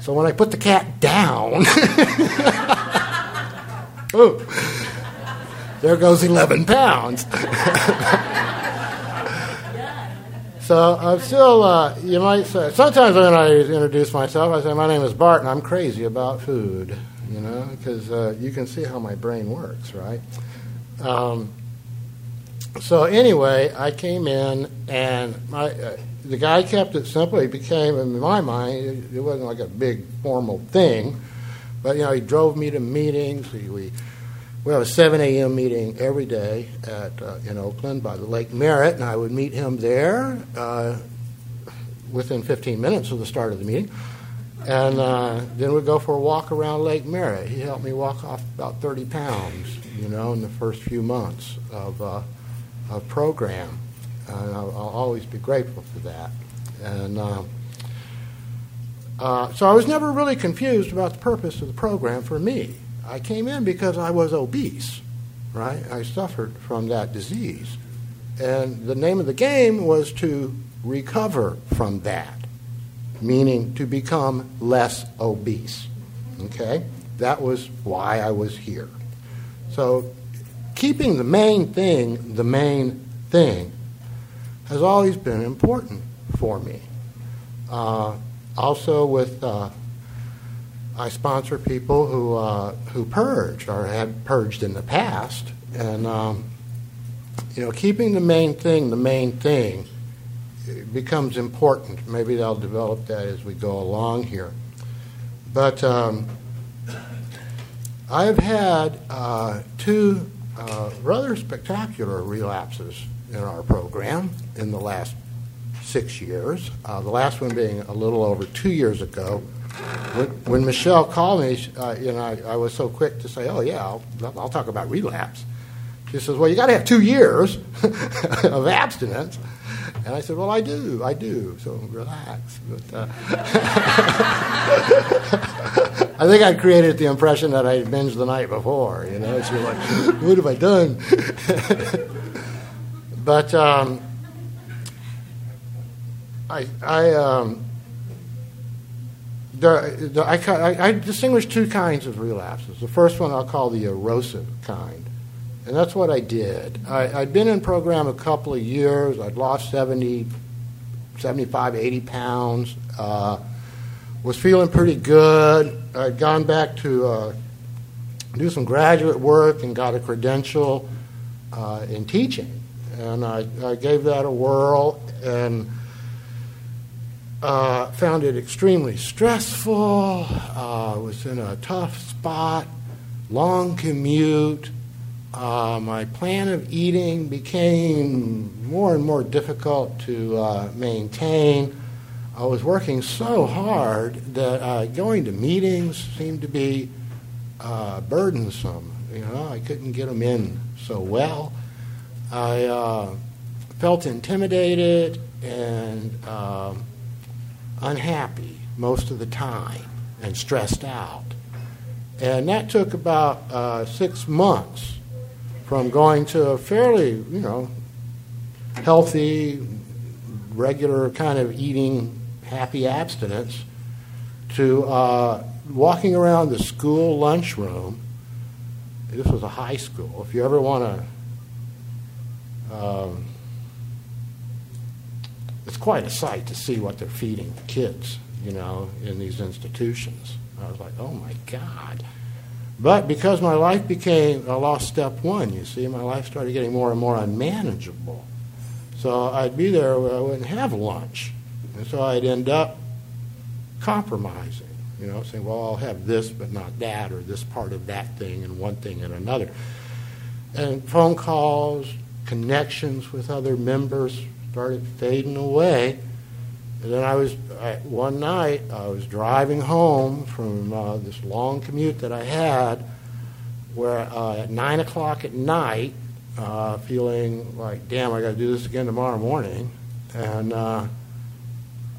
So when I put the cat down, [laughs] ooh, there goes 11 pounds. [laughs] so I'm still, uh, you might say, sometimes when I introduce myself, I say, my name is Bart and I'm crazy about food, you know, because uh, you can see how my brain works, right? Um, so anyway, I came in and my, uh, the guy kept it simple. He became, in my mind, it, it wasn't like a big formal thing, but you know, he drove me to meetings. He, we we have a 7 a.m. meeting every day at uh, in Oakland by the Lake Merritt, and I would meet him there uh, within 15 minutes of the start of the meeting. And uh, then we'd go for a walk around Lake Merritt. He helped me walk off about 30 pounds, you know, in the first few months of, uh, program. And I'll, I'll, always be grateful for that. And uh, uh, so I was never really confused about the purpose of the program for me. I came in because I was obese, right? I suffered from that disease. And the name of the game was to recover from that, meaning to become less obese. Okay? That was why I was here. So, keeping the main thing the main thing has always been important for me. Uh, also, with uh, I sponsor people who uh, who purge or had purged in the past, and um, you know, keeping the main thing the main thing becomes important. Maybe they'll develop that as we go along here. But um, I've had uh, two uh, rather spectacular relapses in our program in the last six years. Uh, the last one being a little over two years ago when, when Michelle called me, uh, you know, I, I, was so quick to say, "Oh yeah, I'll, I'll talk about relapse." She says, "Well, you got to have two years [laughs] of abstinence," and I said, "Well, I do, I do. So relax." But, uh, [laughs] I think I created the impression that I binged the night before. You know, she like, "What have I done?" [laughs] but um, I, I. Um, I, I, I, distinguish two kinds of relapses. The first one I'll call the erosive kind. And that's what I did. I, had been in program a couple of years. I'd lost 70, 75, 80 pounds. Uh, was feeling pretty good. I'd gone back to uh, do some graduate work and got a credential uh, in teaching. And I, I gave that a whirl. And uh, found it extremely stressful. Uh, was in a tough spot, long commute. Uh, my plan of eating became more and more difficult to uh, maintain. I was working so hard that uh, going to meetings seemed to be uh, burdensome. You know, I couldn't get them in so well. I felt intimidated and um, unhappy most of the time and stressed out. And that took about uh, six months from going to a fairly, you know, healthy, regular kind of eating, happy abstinence to uh, walking around the school lunchroom. This was a high school. If you ever want to um, quite a sight to see what they're feeding kids, you know, in these institutions. I was like, oh my God. But because my life became, I lost step one, you see, my life started getting more and more unmanageable. So I'd be there, I wouldn't have lunch. And so I'd end up compromising, you know, saying, well, I'll have this but not that, or this part of that thing and one thing and another. And phone calls, connections with other members started fading away. And then I was, I, one night, I was driving home from uh, this long commute that I had, where uh, at 9 o'clock at night, uh, feeling like, damn, I got to do this again tomorrow morning. And uh,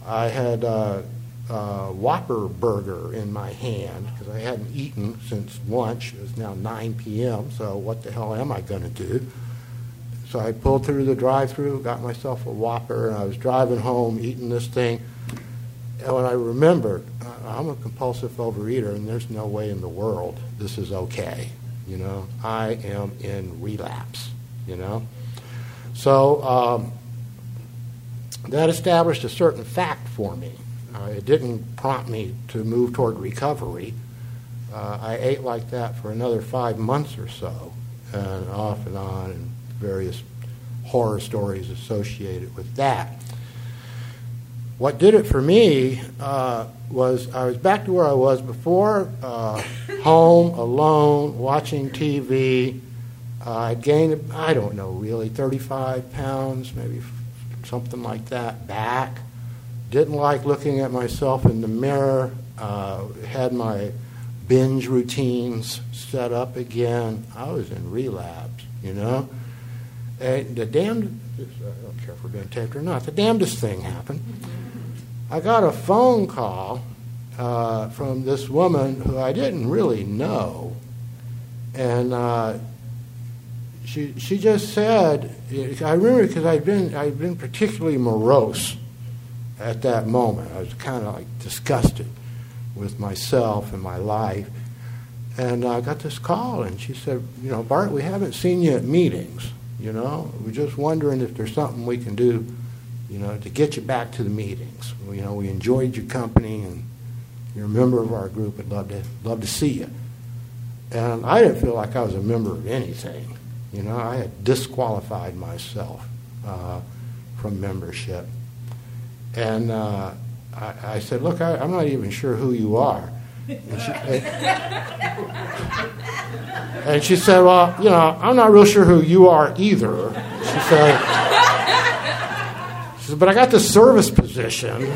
I had a, a Whopper burger in my hand because I hadn't eaten since lunch. It was now 9 p.m., so what the hell am I going to do? So I pulled through the drive through, got myself a Whopper, and I was driving home eating this thing. And when I remembered, I'm a compulsive overeater, and there's no way in the world this is okay. You know, I am in relapse, you know. So um, that established a certain fact for me. Uh, it didn't prompt me to move toward recovery. Uh, I ate like that for another five months or so, and off and on, and various horror stories associated with that. What did it for me uh, was I was back to where I was before, uh, home, alone, watching TV. Uh, I gained, I don't know, really, 35 pounds, maybe something like that, back. Didn't like looking at myself in the mirror. Uh, had my binge routines set up again. I was in relapse, you know. And the damned, I don't care if we're being taped or not, the damnedest thing happened. I got a phone call uh, from this woman who I didn't really know. And uh, she, she just said, I remember because I'd been, I'd been particularly morose at that moment. I was kind of like disgusted with myself and my life. And I got this call, and she said, You know, Bart, we haven't seen you at meetings. You know, we're just wondering if there's something we can do, you know, to get you back to the meetings. You know, we enjoyed your company, and you're a member of our group. I'd love to love to see you. And I didn't feel like I was a member of anything. You know, I had disqualified myself uh, from membership. And uh, I, I, said, Look, I, am not even sure who you are. And she, and she, said, Well, you know, I'm not real sure who you are either. She said, she said But I got this service position.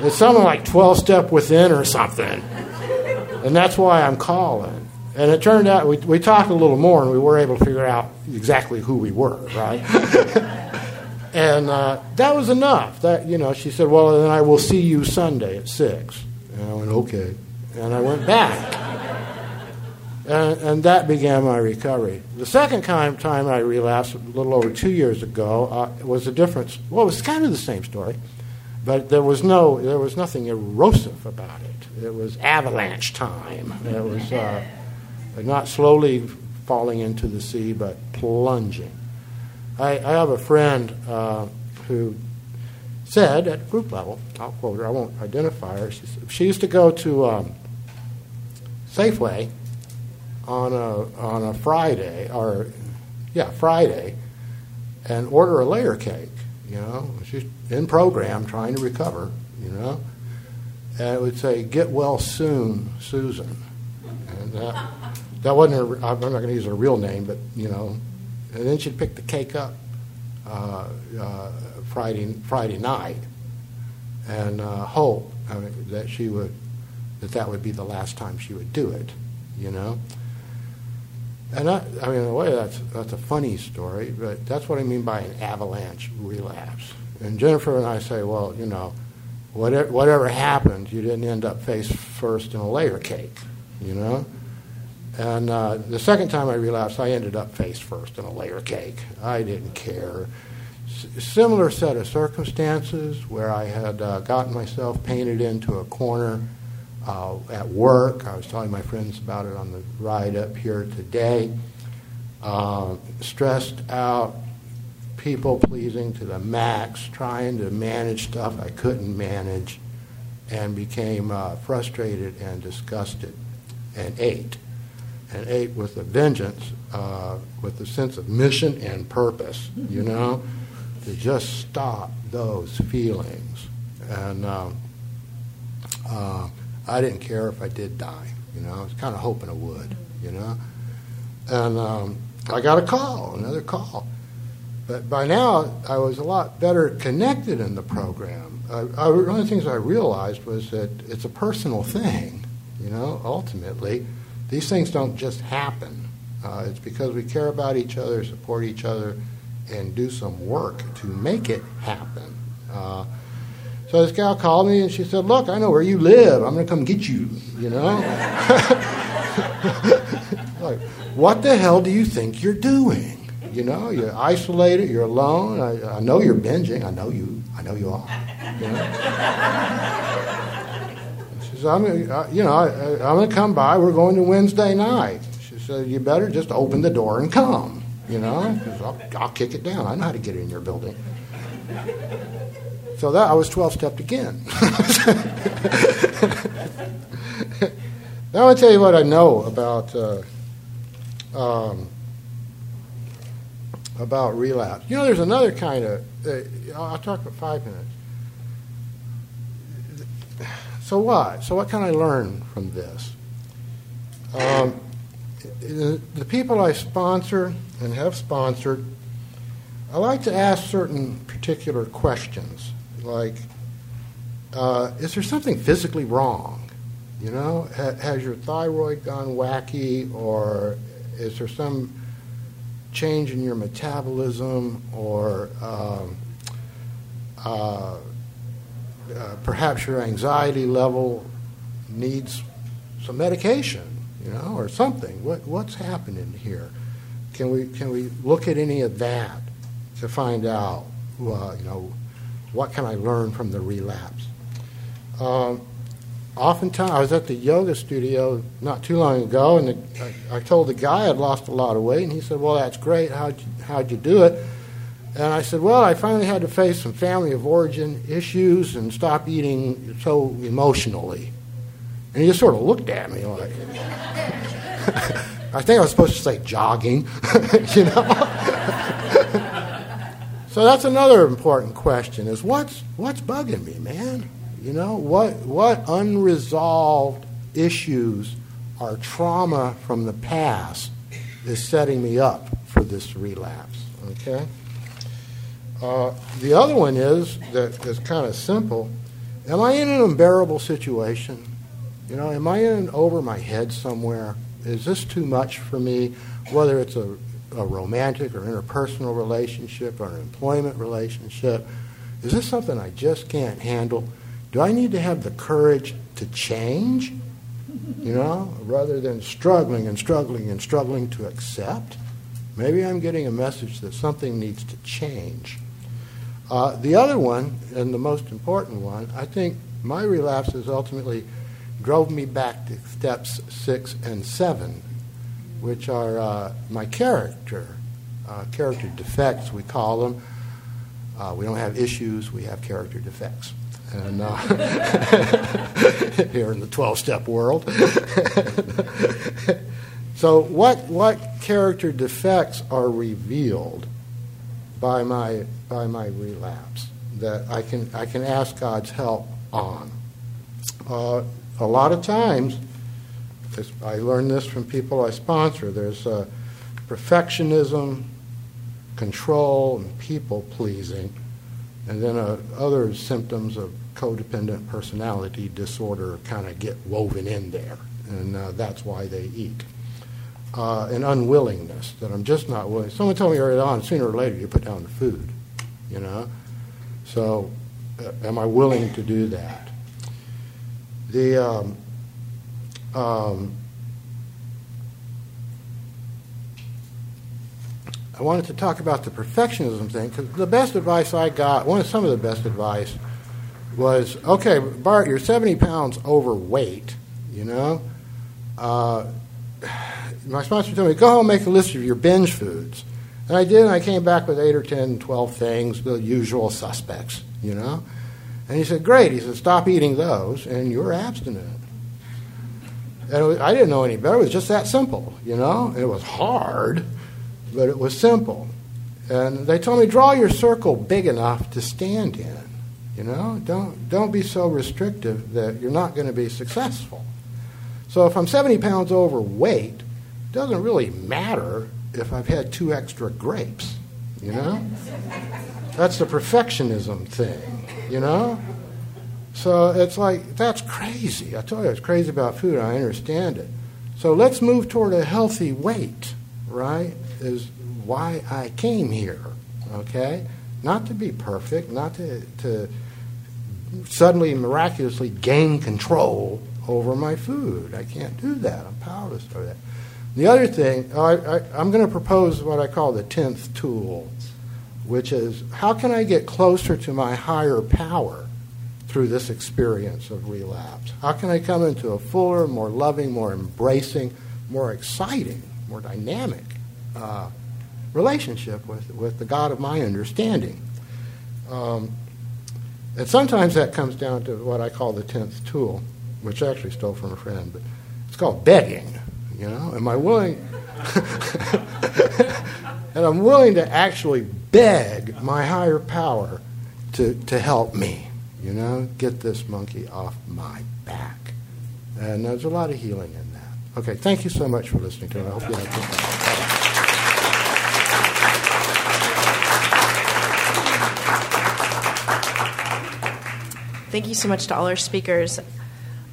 It's something like 12 step within or something. And that's why I'm calling. And it turned out we, we talked a little more and we were able to figure out exactly who we were, right? [laughs] and uh, that was enough. That you know, she said, "Well, then I will see you Sunday at 6. And I went, "Okay," and I went back, and, and that began my recovery. The second time, time I relapsed, a little over two years ago, uh, was a difference. Well, it was kind of the same story, but there was no, there was nothing erosive about it. It was avalanche time. It was. Uh, not slowly falling into the sea, but plunging. I, I have a friend uh, who said at group level, I'll quote her, I won't identify her, she, she used to go to um, Safeway on a, on a Friday, or yeah, Friday, and order a layer cake. You know, she's in program trying to recover, you know, and it would say, Get well soon, Susan. And that, that wasn't her, I'm not going to use her real name, but you know, and then she'd pick the cake up uh, uh, Friday Friday night and uh, hope that she would that that would be the last time she would do it, you know. And I, I mean, in a way, that's that's a funny story, but that's what I mean by an avalanche relapse. And Jennifer and I say, well, you know, whatever, whatever happened, you didn't end up face first in a layer cake, you know. And uh, the second time I relapsed, I ended up face first in a layer cake. I didn't care. S- similar set of circumstances where I had uh, gotten myself painted into a corner uh, at work. I was telling my friends about it on the ride up here today. Uh, stressed out, people pleasing to the max, trying to manage stuff I couldn't manage, and became uh, frustrated and disgusted and ate and ate with a vengeance, uh, with a sense of mission and purpose, you know, to just stop those feelings. And um, uh, I didn't care if I did die, you know, I was kind of hoping I would, you know. And um, I got a call, another call. But by now, I was a lot better connected in the program. I, I, one of the things I realized was that it's a personal thing, you know, ultimately these things don't just happen. Uh, it's because we care about each other, support each other, and do some work to make it happen. Uh, so this gal called me and she said, Look, I know where you live. I'm going to come get you, you know? [laughs] like, what the hell do you think you're doing? You know, you're isolated, you're alone. I, I know you're binging. I know you. I know you are. You know? I'm, uh, you know, I, I'm going to come by. We're going to Wednesday night. She said, you better just open the door and come, you know, because I'll, I'll kick it down. I know how to get in your building. So that I was 12 stepped again. [laughs] now I'll tell you what I know about uh, um, about relapse. You know, there's another kind of. Uh, I'll talk for five minutes. So what? So what can I learn from this? Um, the people I sponsor and have sponsored, I like to ask certain particular questions like, uh, is there something physically wrong? You know, ha- has your thyroid gone wacky, or is there some change in your metabolism, or um, uh, uh, perhaps your anxiety level needs some medication, you know, or something? What, what's happening here? Can we can we look at any of that to find out, uh, you know? What can I learn from the relapse? Um, oftentimes, I was at the yoga studio not too long ago, and the, I, I, told the guy I'd lost a lot of weight, and he said, "Well, that's great. How'd you, how'd you do it?" And I said, "Well, I finally had to face some family of origin issues and stop eating so emotionally." And he just sort of looked at me like, [laughs] I think I was supposed to say jogging, [laughs] you know. [laughs] So that's another important question: is what's what's bugging me, man? You know, what what unresolved issues or trauma from the past is setting me up for this relapse? Okay. Uh, the other one is that is kind of simple. Am I in an unbearable situation? You know, am I in over my head somewhere? Is this too much for me? Whether it's a a romantic or interpersonal relationship or an employment relationship? Is this something I just can't handle? Do I need to have the courage to change? You know, rather than struggling and struggling and struggling to accept? Maybe I'm getting a message that something needs to change. Uh, the other one, and the most important one, I think my relapses ultimately drove me back to steps six and seven which are uh, my character, uh, character defects, we call them. Uh, we don't have issues, we have character defects. And uh, [laughs] here in the 12 step world. [laughs] so, what, what character defects are revealed by my, by my relapse that I can, I can ask God's help on? Uh, a lot of times, I learned this from people I sponsor. There's uh, perfectionism, control, and people pleasing, and then uh, other symptoms of codependent personality disorder kind of get woven in there, and uh, that's why they eat. Uh, an unwillingness that I'm just not willing. Someone told me early on, sooner or later you put down the food, you know. So, uh, am I willing to do that? The um, um, I wanted to talk about the perfectionism thing because the best advice I got, one of some of the best advice, was okay, Bart, you're 70 pounds overweight, you know. Uh, my sponsor told me, go home make a list of your binge foods. And I did, and I came back with 8 or 10, 12 things, the usual suspects, you know. And he said, great. He said, stop eating those, and you're abstinent. And was, I didn't know any better. It was just that simple, you know? It was hard, but it was simple. And they told me, draw your circle big enough to stand in. You know, don't, don't be so restrictive that you're not going to be successful. So if I'm 70 pounds overweight, doesn't really matter if I've had two extra grapes, you know? That's the perfectionism thing, you know? So it's like, that's crazy. I told you it's crazy about food. I understand it. So let's move toward a healthy weight, right? Is why I came here, okay? not to be perfect, not to, to suddenly miraculously gain control over my food. I can't do that. I'm powerless over that. The other thing, I, I'm going to propose what I call the 10th tool, which is how can I get closer to my higher power through this experience of relapse? How can I come into a fuller, more loving, more embracing, more exciting, more dynamic uh, relationship with, with the God of my understanding? Um, and sometimes that comes down to what I call the 10th tool, which I actually stole from a friend, but it's called begging. You know, am I willing? [laughs] and I'm willing to actually beg my higher power to, to help me, you know, get this monkey off my back. And there's a lot of healing in that. Okay, thank you so much for listening to it. I hope you had time.
Thank you so much to all our speakers.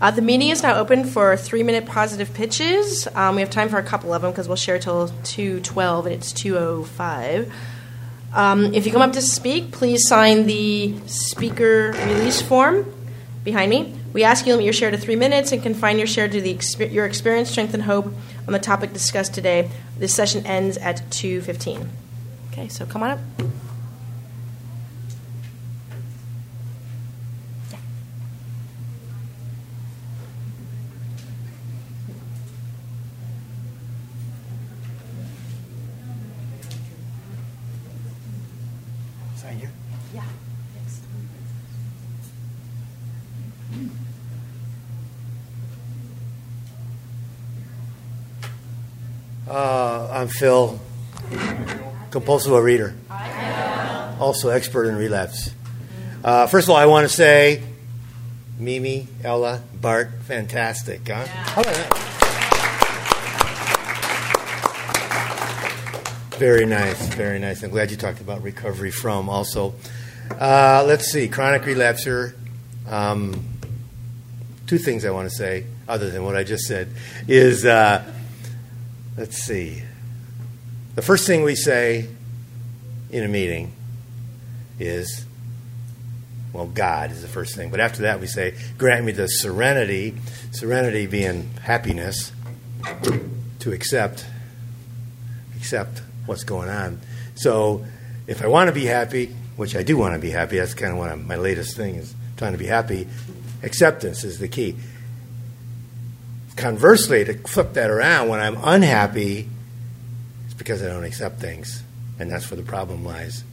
Uh, the meeting is now open for three minute positive pitches. Um, we have time for a couple of them because we'll share till 2.12 and it's 2.05. Um, if you come up to speak, please sign the speaker release form behind me. We ask you to limit your share to three minutes and confine your share to the exper- your experience, strength, and hope on the topic discussed today. This session ends at 2.15. Okay, so come on up.
Uh, I'm Phil, compulsive reader, also expert in relapse. Uh, first of all, I want to say, Mimi, Ella, Bart, fantastic, huh? How about that? Very nice, very nice. I'm glad you talked about recovery from also. Uh, let's see, chronic relapser. Um, two things I want to say, other than what I just said, is uh, let's see. The first thing we say in a meeting is, well, God is the first thing. But after that, we say, grant me the serenity, serenity being happiness, to accept, accept what's going on. So if I want to be happy, which I do want to be happy, that's kind of one of my latest thing is trying to be happy. Acceptance is the key. Conversely, to flip that around, when I'm unhappy, it's because I don't accept things, and that's where the problem lies.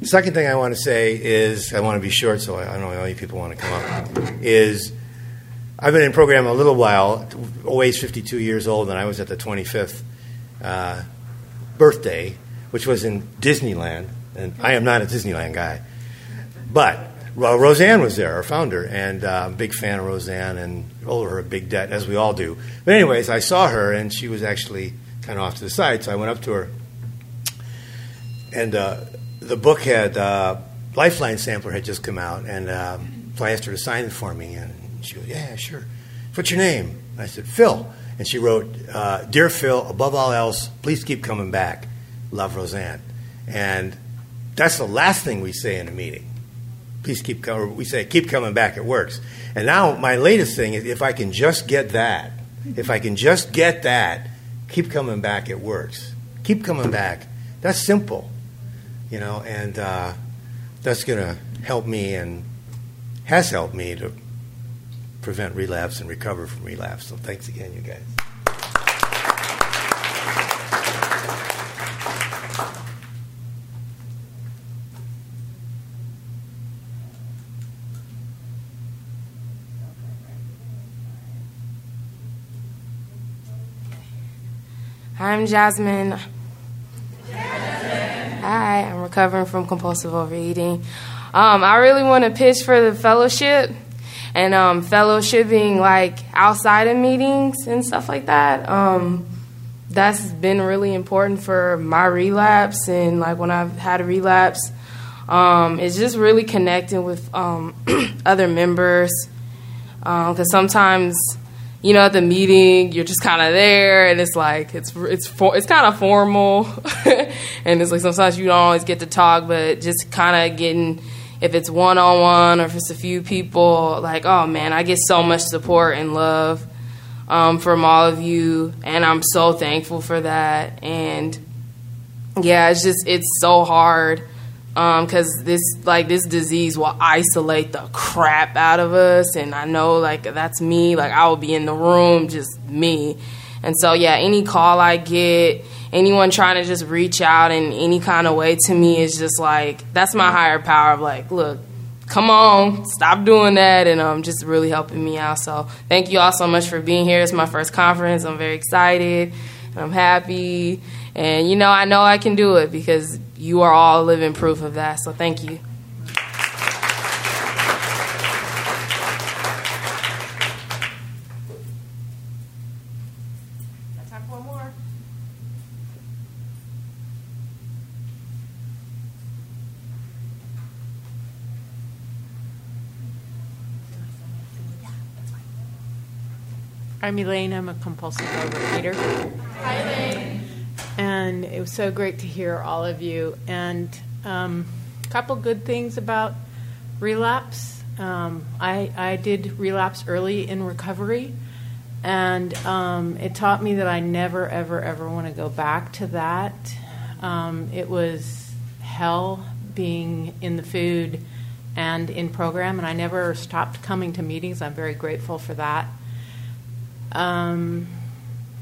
The second thing I want to say is I want to be short, so I don't know how you people want to come up. Is I've been in program a little while. Always 52 years old, and I was at the 25th uh, birthday, which was in Disneyland, and I am not a Disneyland guy, but well, Rozanne was there, our founder, and uh, big fan of Rozanne and owe her a big debt, as we all do. But, anyways, I saw her, and she was actually kind of off to the side, so I went up to her. And uh, the book had, uh, Lifeline Sampler had just come out, and um, I asked her to sign it for me, and she goes, Yeah, sure. What's your name? I said, Phil. And she wrote, uh, Dear Phil, above all else, please keep coming back. Love Rozanne. And that's the last thing we say in a meeting please keep coming. We say, keep coming back. It works. And now my latest thing is if I can just get that, if I can just get that, keep coming back. It works. Keep coming back. That's simple, you know, and uh, that's going to help me and has helped me to prevent relapse and recover from relapse. So thanks again, you guys.
I'm Jasmine. Hi, I'm recovering from compulsive overeating. Um, I really want to pitch for the fellowship and um, fellowshipping like outside of meetings and stuff like that. Um, that's been really important for my relapse and like when I've had a relapse. Um, it's just really connecting with um, [clears throat] other members because sometimes you know, at the meeting, you're just kind of there, and it's like it's it's for, it's kind of formal, [laughs] and it's like sometimes you don't always get to talk, but just kind of getting if it's one on one or if it's a few people, like oh man, I get so much support and love um, from all of you, and I'm so thankful for that. And yeah, it's just it's so hard because um, this like this disease will isolate the crap out of us and i know like that's me like i will be in the room just me. And so yeah any call i get anyone trying to just reach out in any kind of way to me is just like that's my higher power of like look come on stop doing that and um just really helping me out. So thank you all so much for being here. It's my first conference. I'm very excited. I'm happy. And you know i know i can do it because you are all living proof of that. So thank you.
I'm Elaine. I'm a compulsive overeater. Hi, Elaine and it was so great to hear all of you. And a um, couple good things about relapse. Um, I, I did relapse early in recovery, and um, it taught me that I never, ever, ever want to go back to that. Um, it was hell being in the food and in program, and I never stopped coming to meetings. I'm very grateful for that. Um,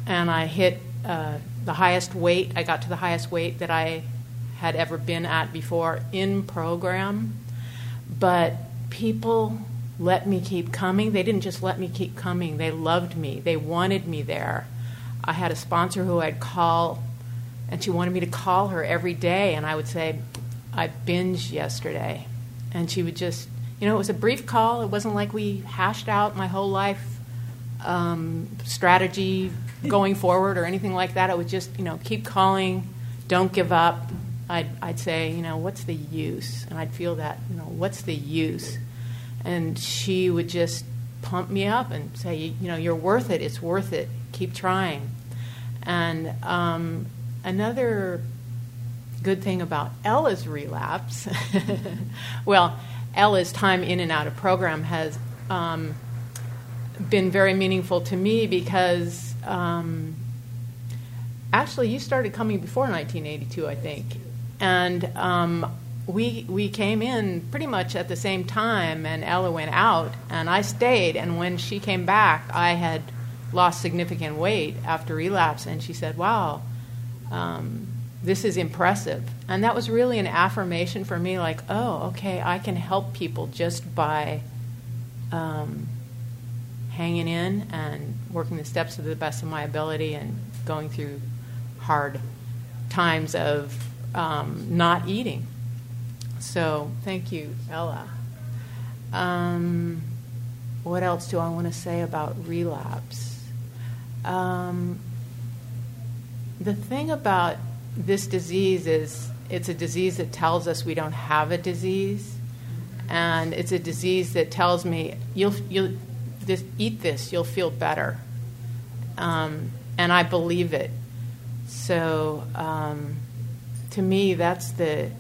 and I hit uh, the highest weight. I got to the highest weight that I had ever been at before in program. But people let me keep coming. They didn't just let me keep coming, they loved me, they wanted me there. I had a sponsor who I'd call, and she wanted me to call her every day, and I would say, I binged yesterday. And she would just, you know, it was a brief call. It wasn't like we hashed out my whole life um, strategy going forward or anything like that. I would just, you know, keep calling, don't give up. I'd, I'd say, you know, what's the use? And I'd feel that, you know, what's the use? And she would just pump me up and say, you know, you're worth it. It's worth it. Keep trying. And um, another good thing about Ella's relapse, [laughs] well, Ella's time in and out of program has um, been very meaningful to me because um, actually you started coming before 1982, I think, and um, we we came in pretty much at the same time, and Ella went out, and I stayed. And when she came back, I had lost significant weight after relapse, and she said, "Wow." Um, this is impressive. And that was really an affirmation for me like, oh, okay, I can help people just by um, hanging in and working the steps to the best of my ability and going through hard times of um, not eating. So, thank you, Ella. Um, what else do I want to say about relapse? Um, the thing about this disease is it's a disease that tells us we don't have a disease, and it's a disease that tells me you'll you'll this, eat this, you'll feel better. Um, and I believe it. So um, to me, that's the.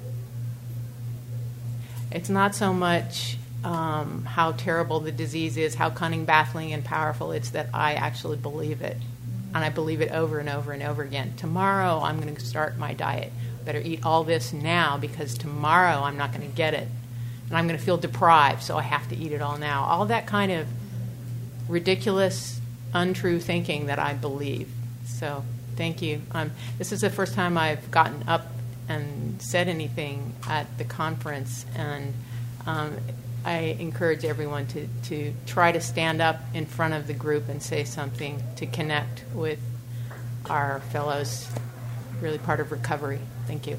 It's not so much um, how terrible the disease is, how cunning, baffling, and powerful. It's that I actually believe it, and I believe it over and over and over again. Tomorrow, I'm going to start my diet. Better eat all this now because tomorrow I'm not going to get it, and I'm going to feel deprived, so I have to eat it all now. All that kind of ridiculous, untrue thinking that I believe. So thank you. Um, this is the first time I've gotten up and said anything at the conference, and um, I encourage everyone to, to try to stand up in front of the group and say something to connect with our fellows, really part of recovery. Thank you.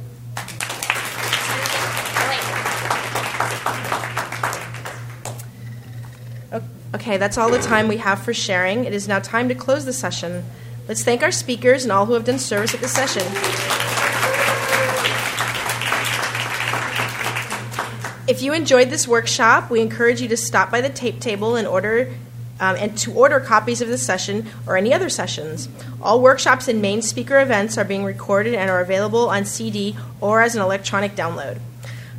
Okay, that's all the time we have for sharing. It is now time to close the session. Let's thank our speakers and all who have done service at the session. If you enjoyed this workshop, we encourage you to stop by the tape table in order um, and to order copies of this session or any other sessions. All workshops and main speaker events are being recorded and are available on CD or as an electronic download.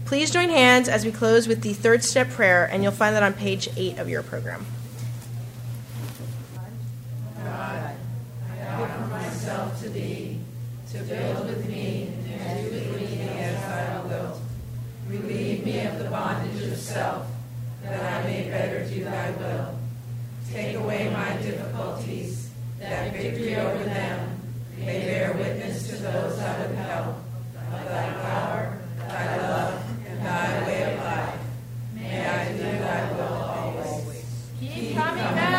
Please join hands as we close with the third step prayer, and you'll find that on page 8 of your program. God, I offer myself to thee, to build with me and do with me as thou wilt. Relieve me of the bondage of self, that I may better do thy will.
Take away my difficulties, that victory over them may bear witness to those I would help
thy way of life. May I do thy will
always. Keep coming back.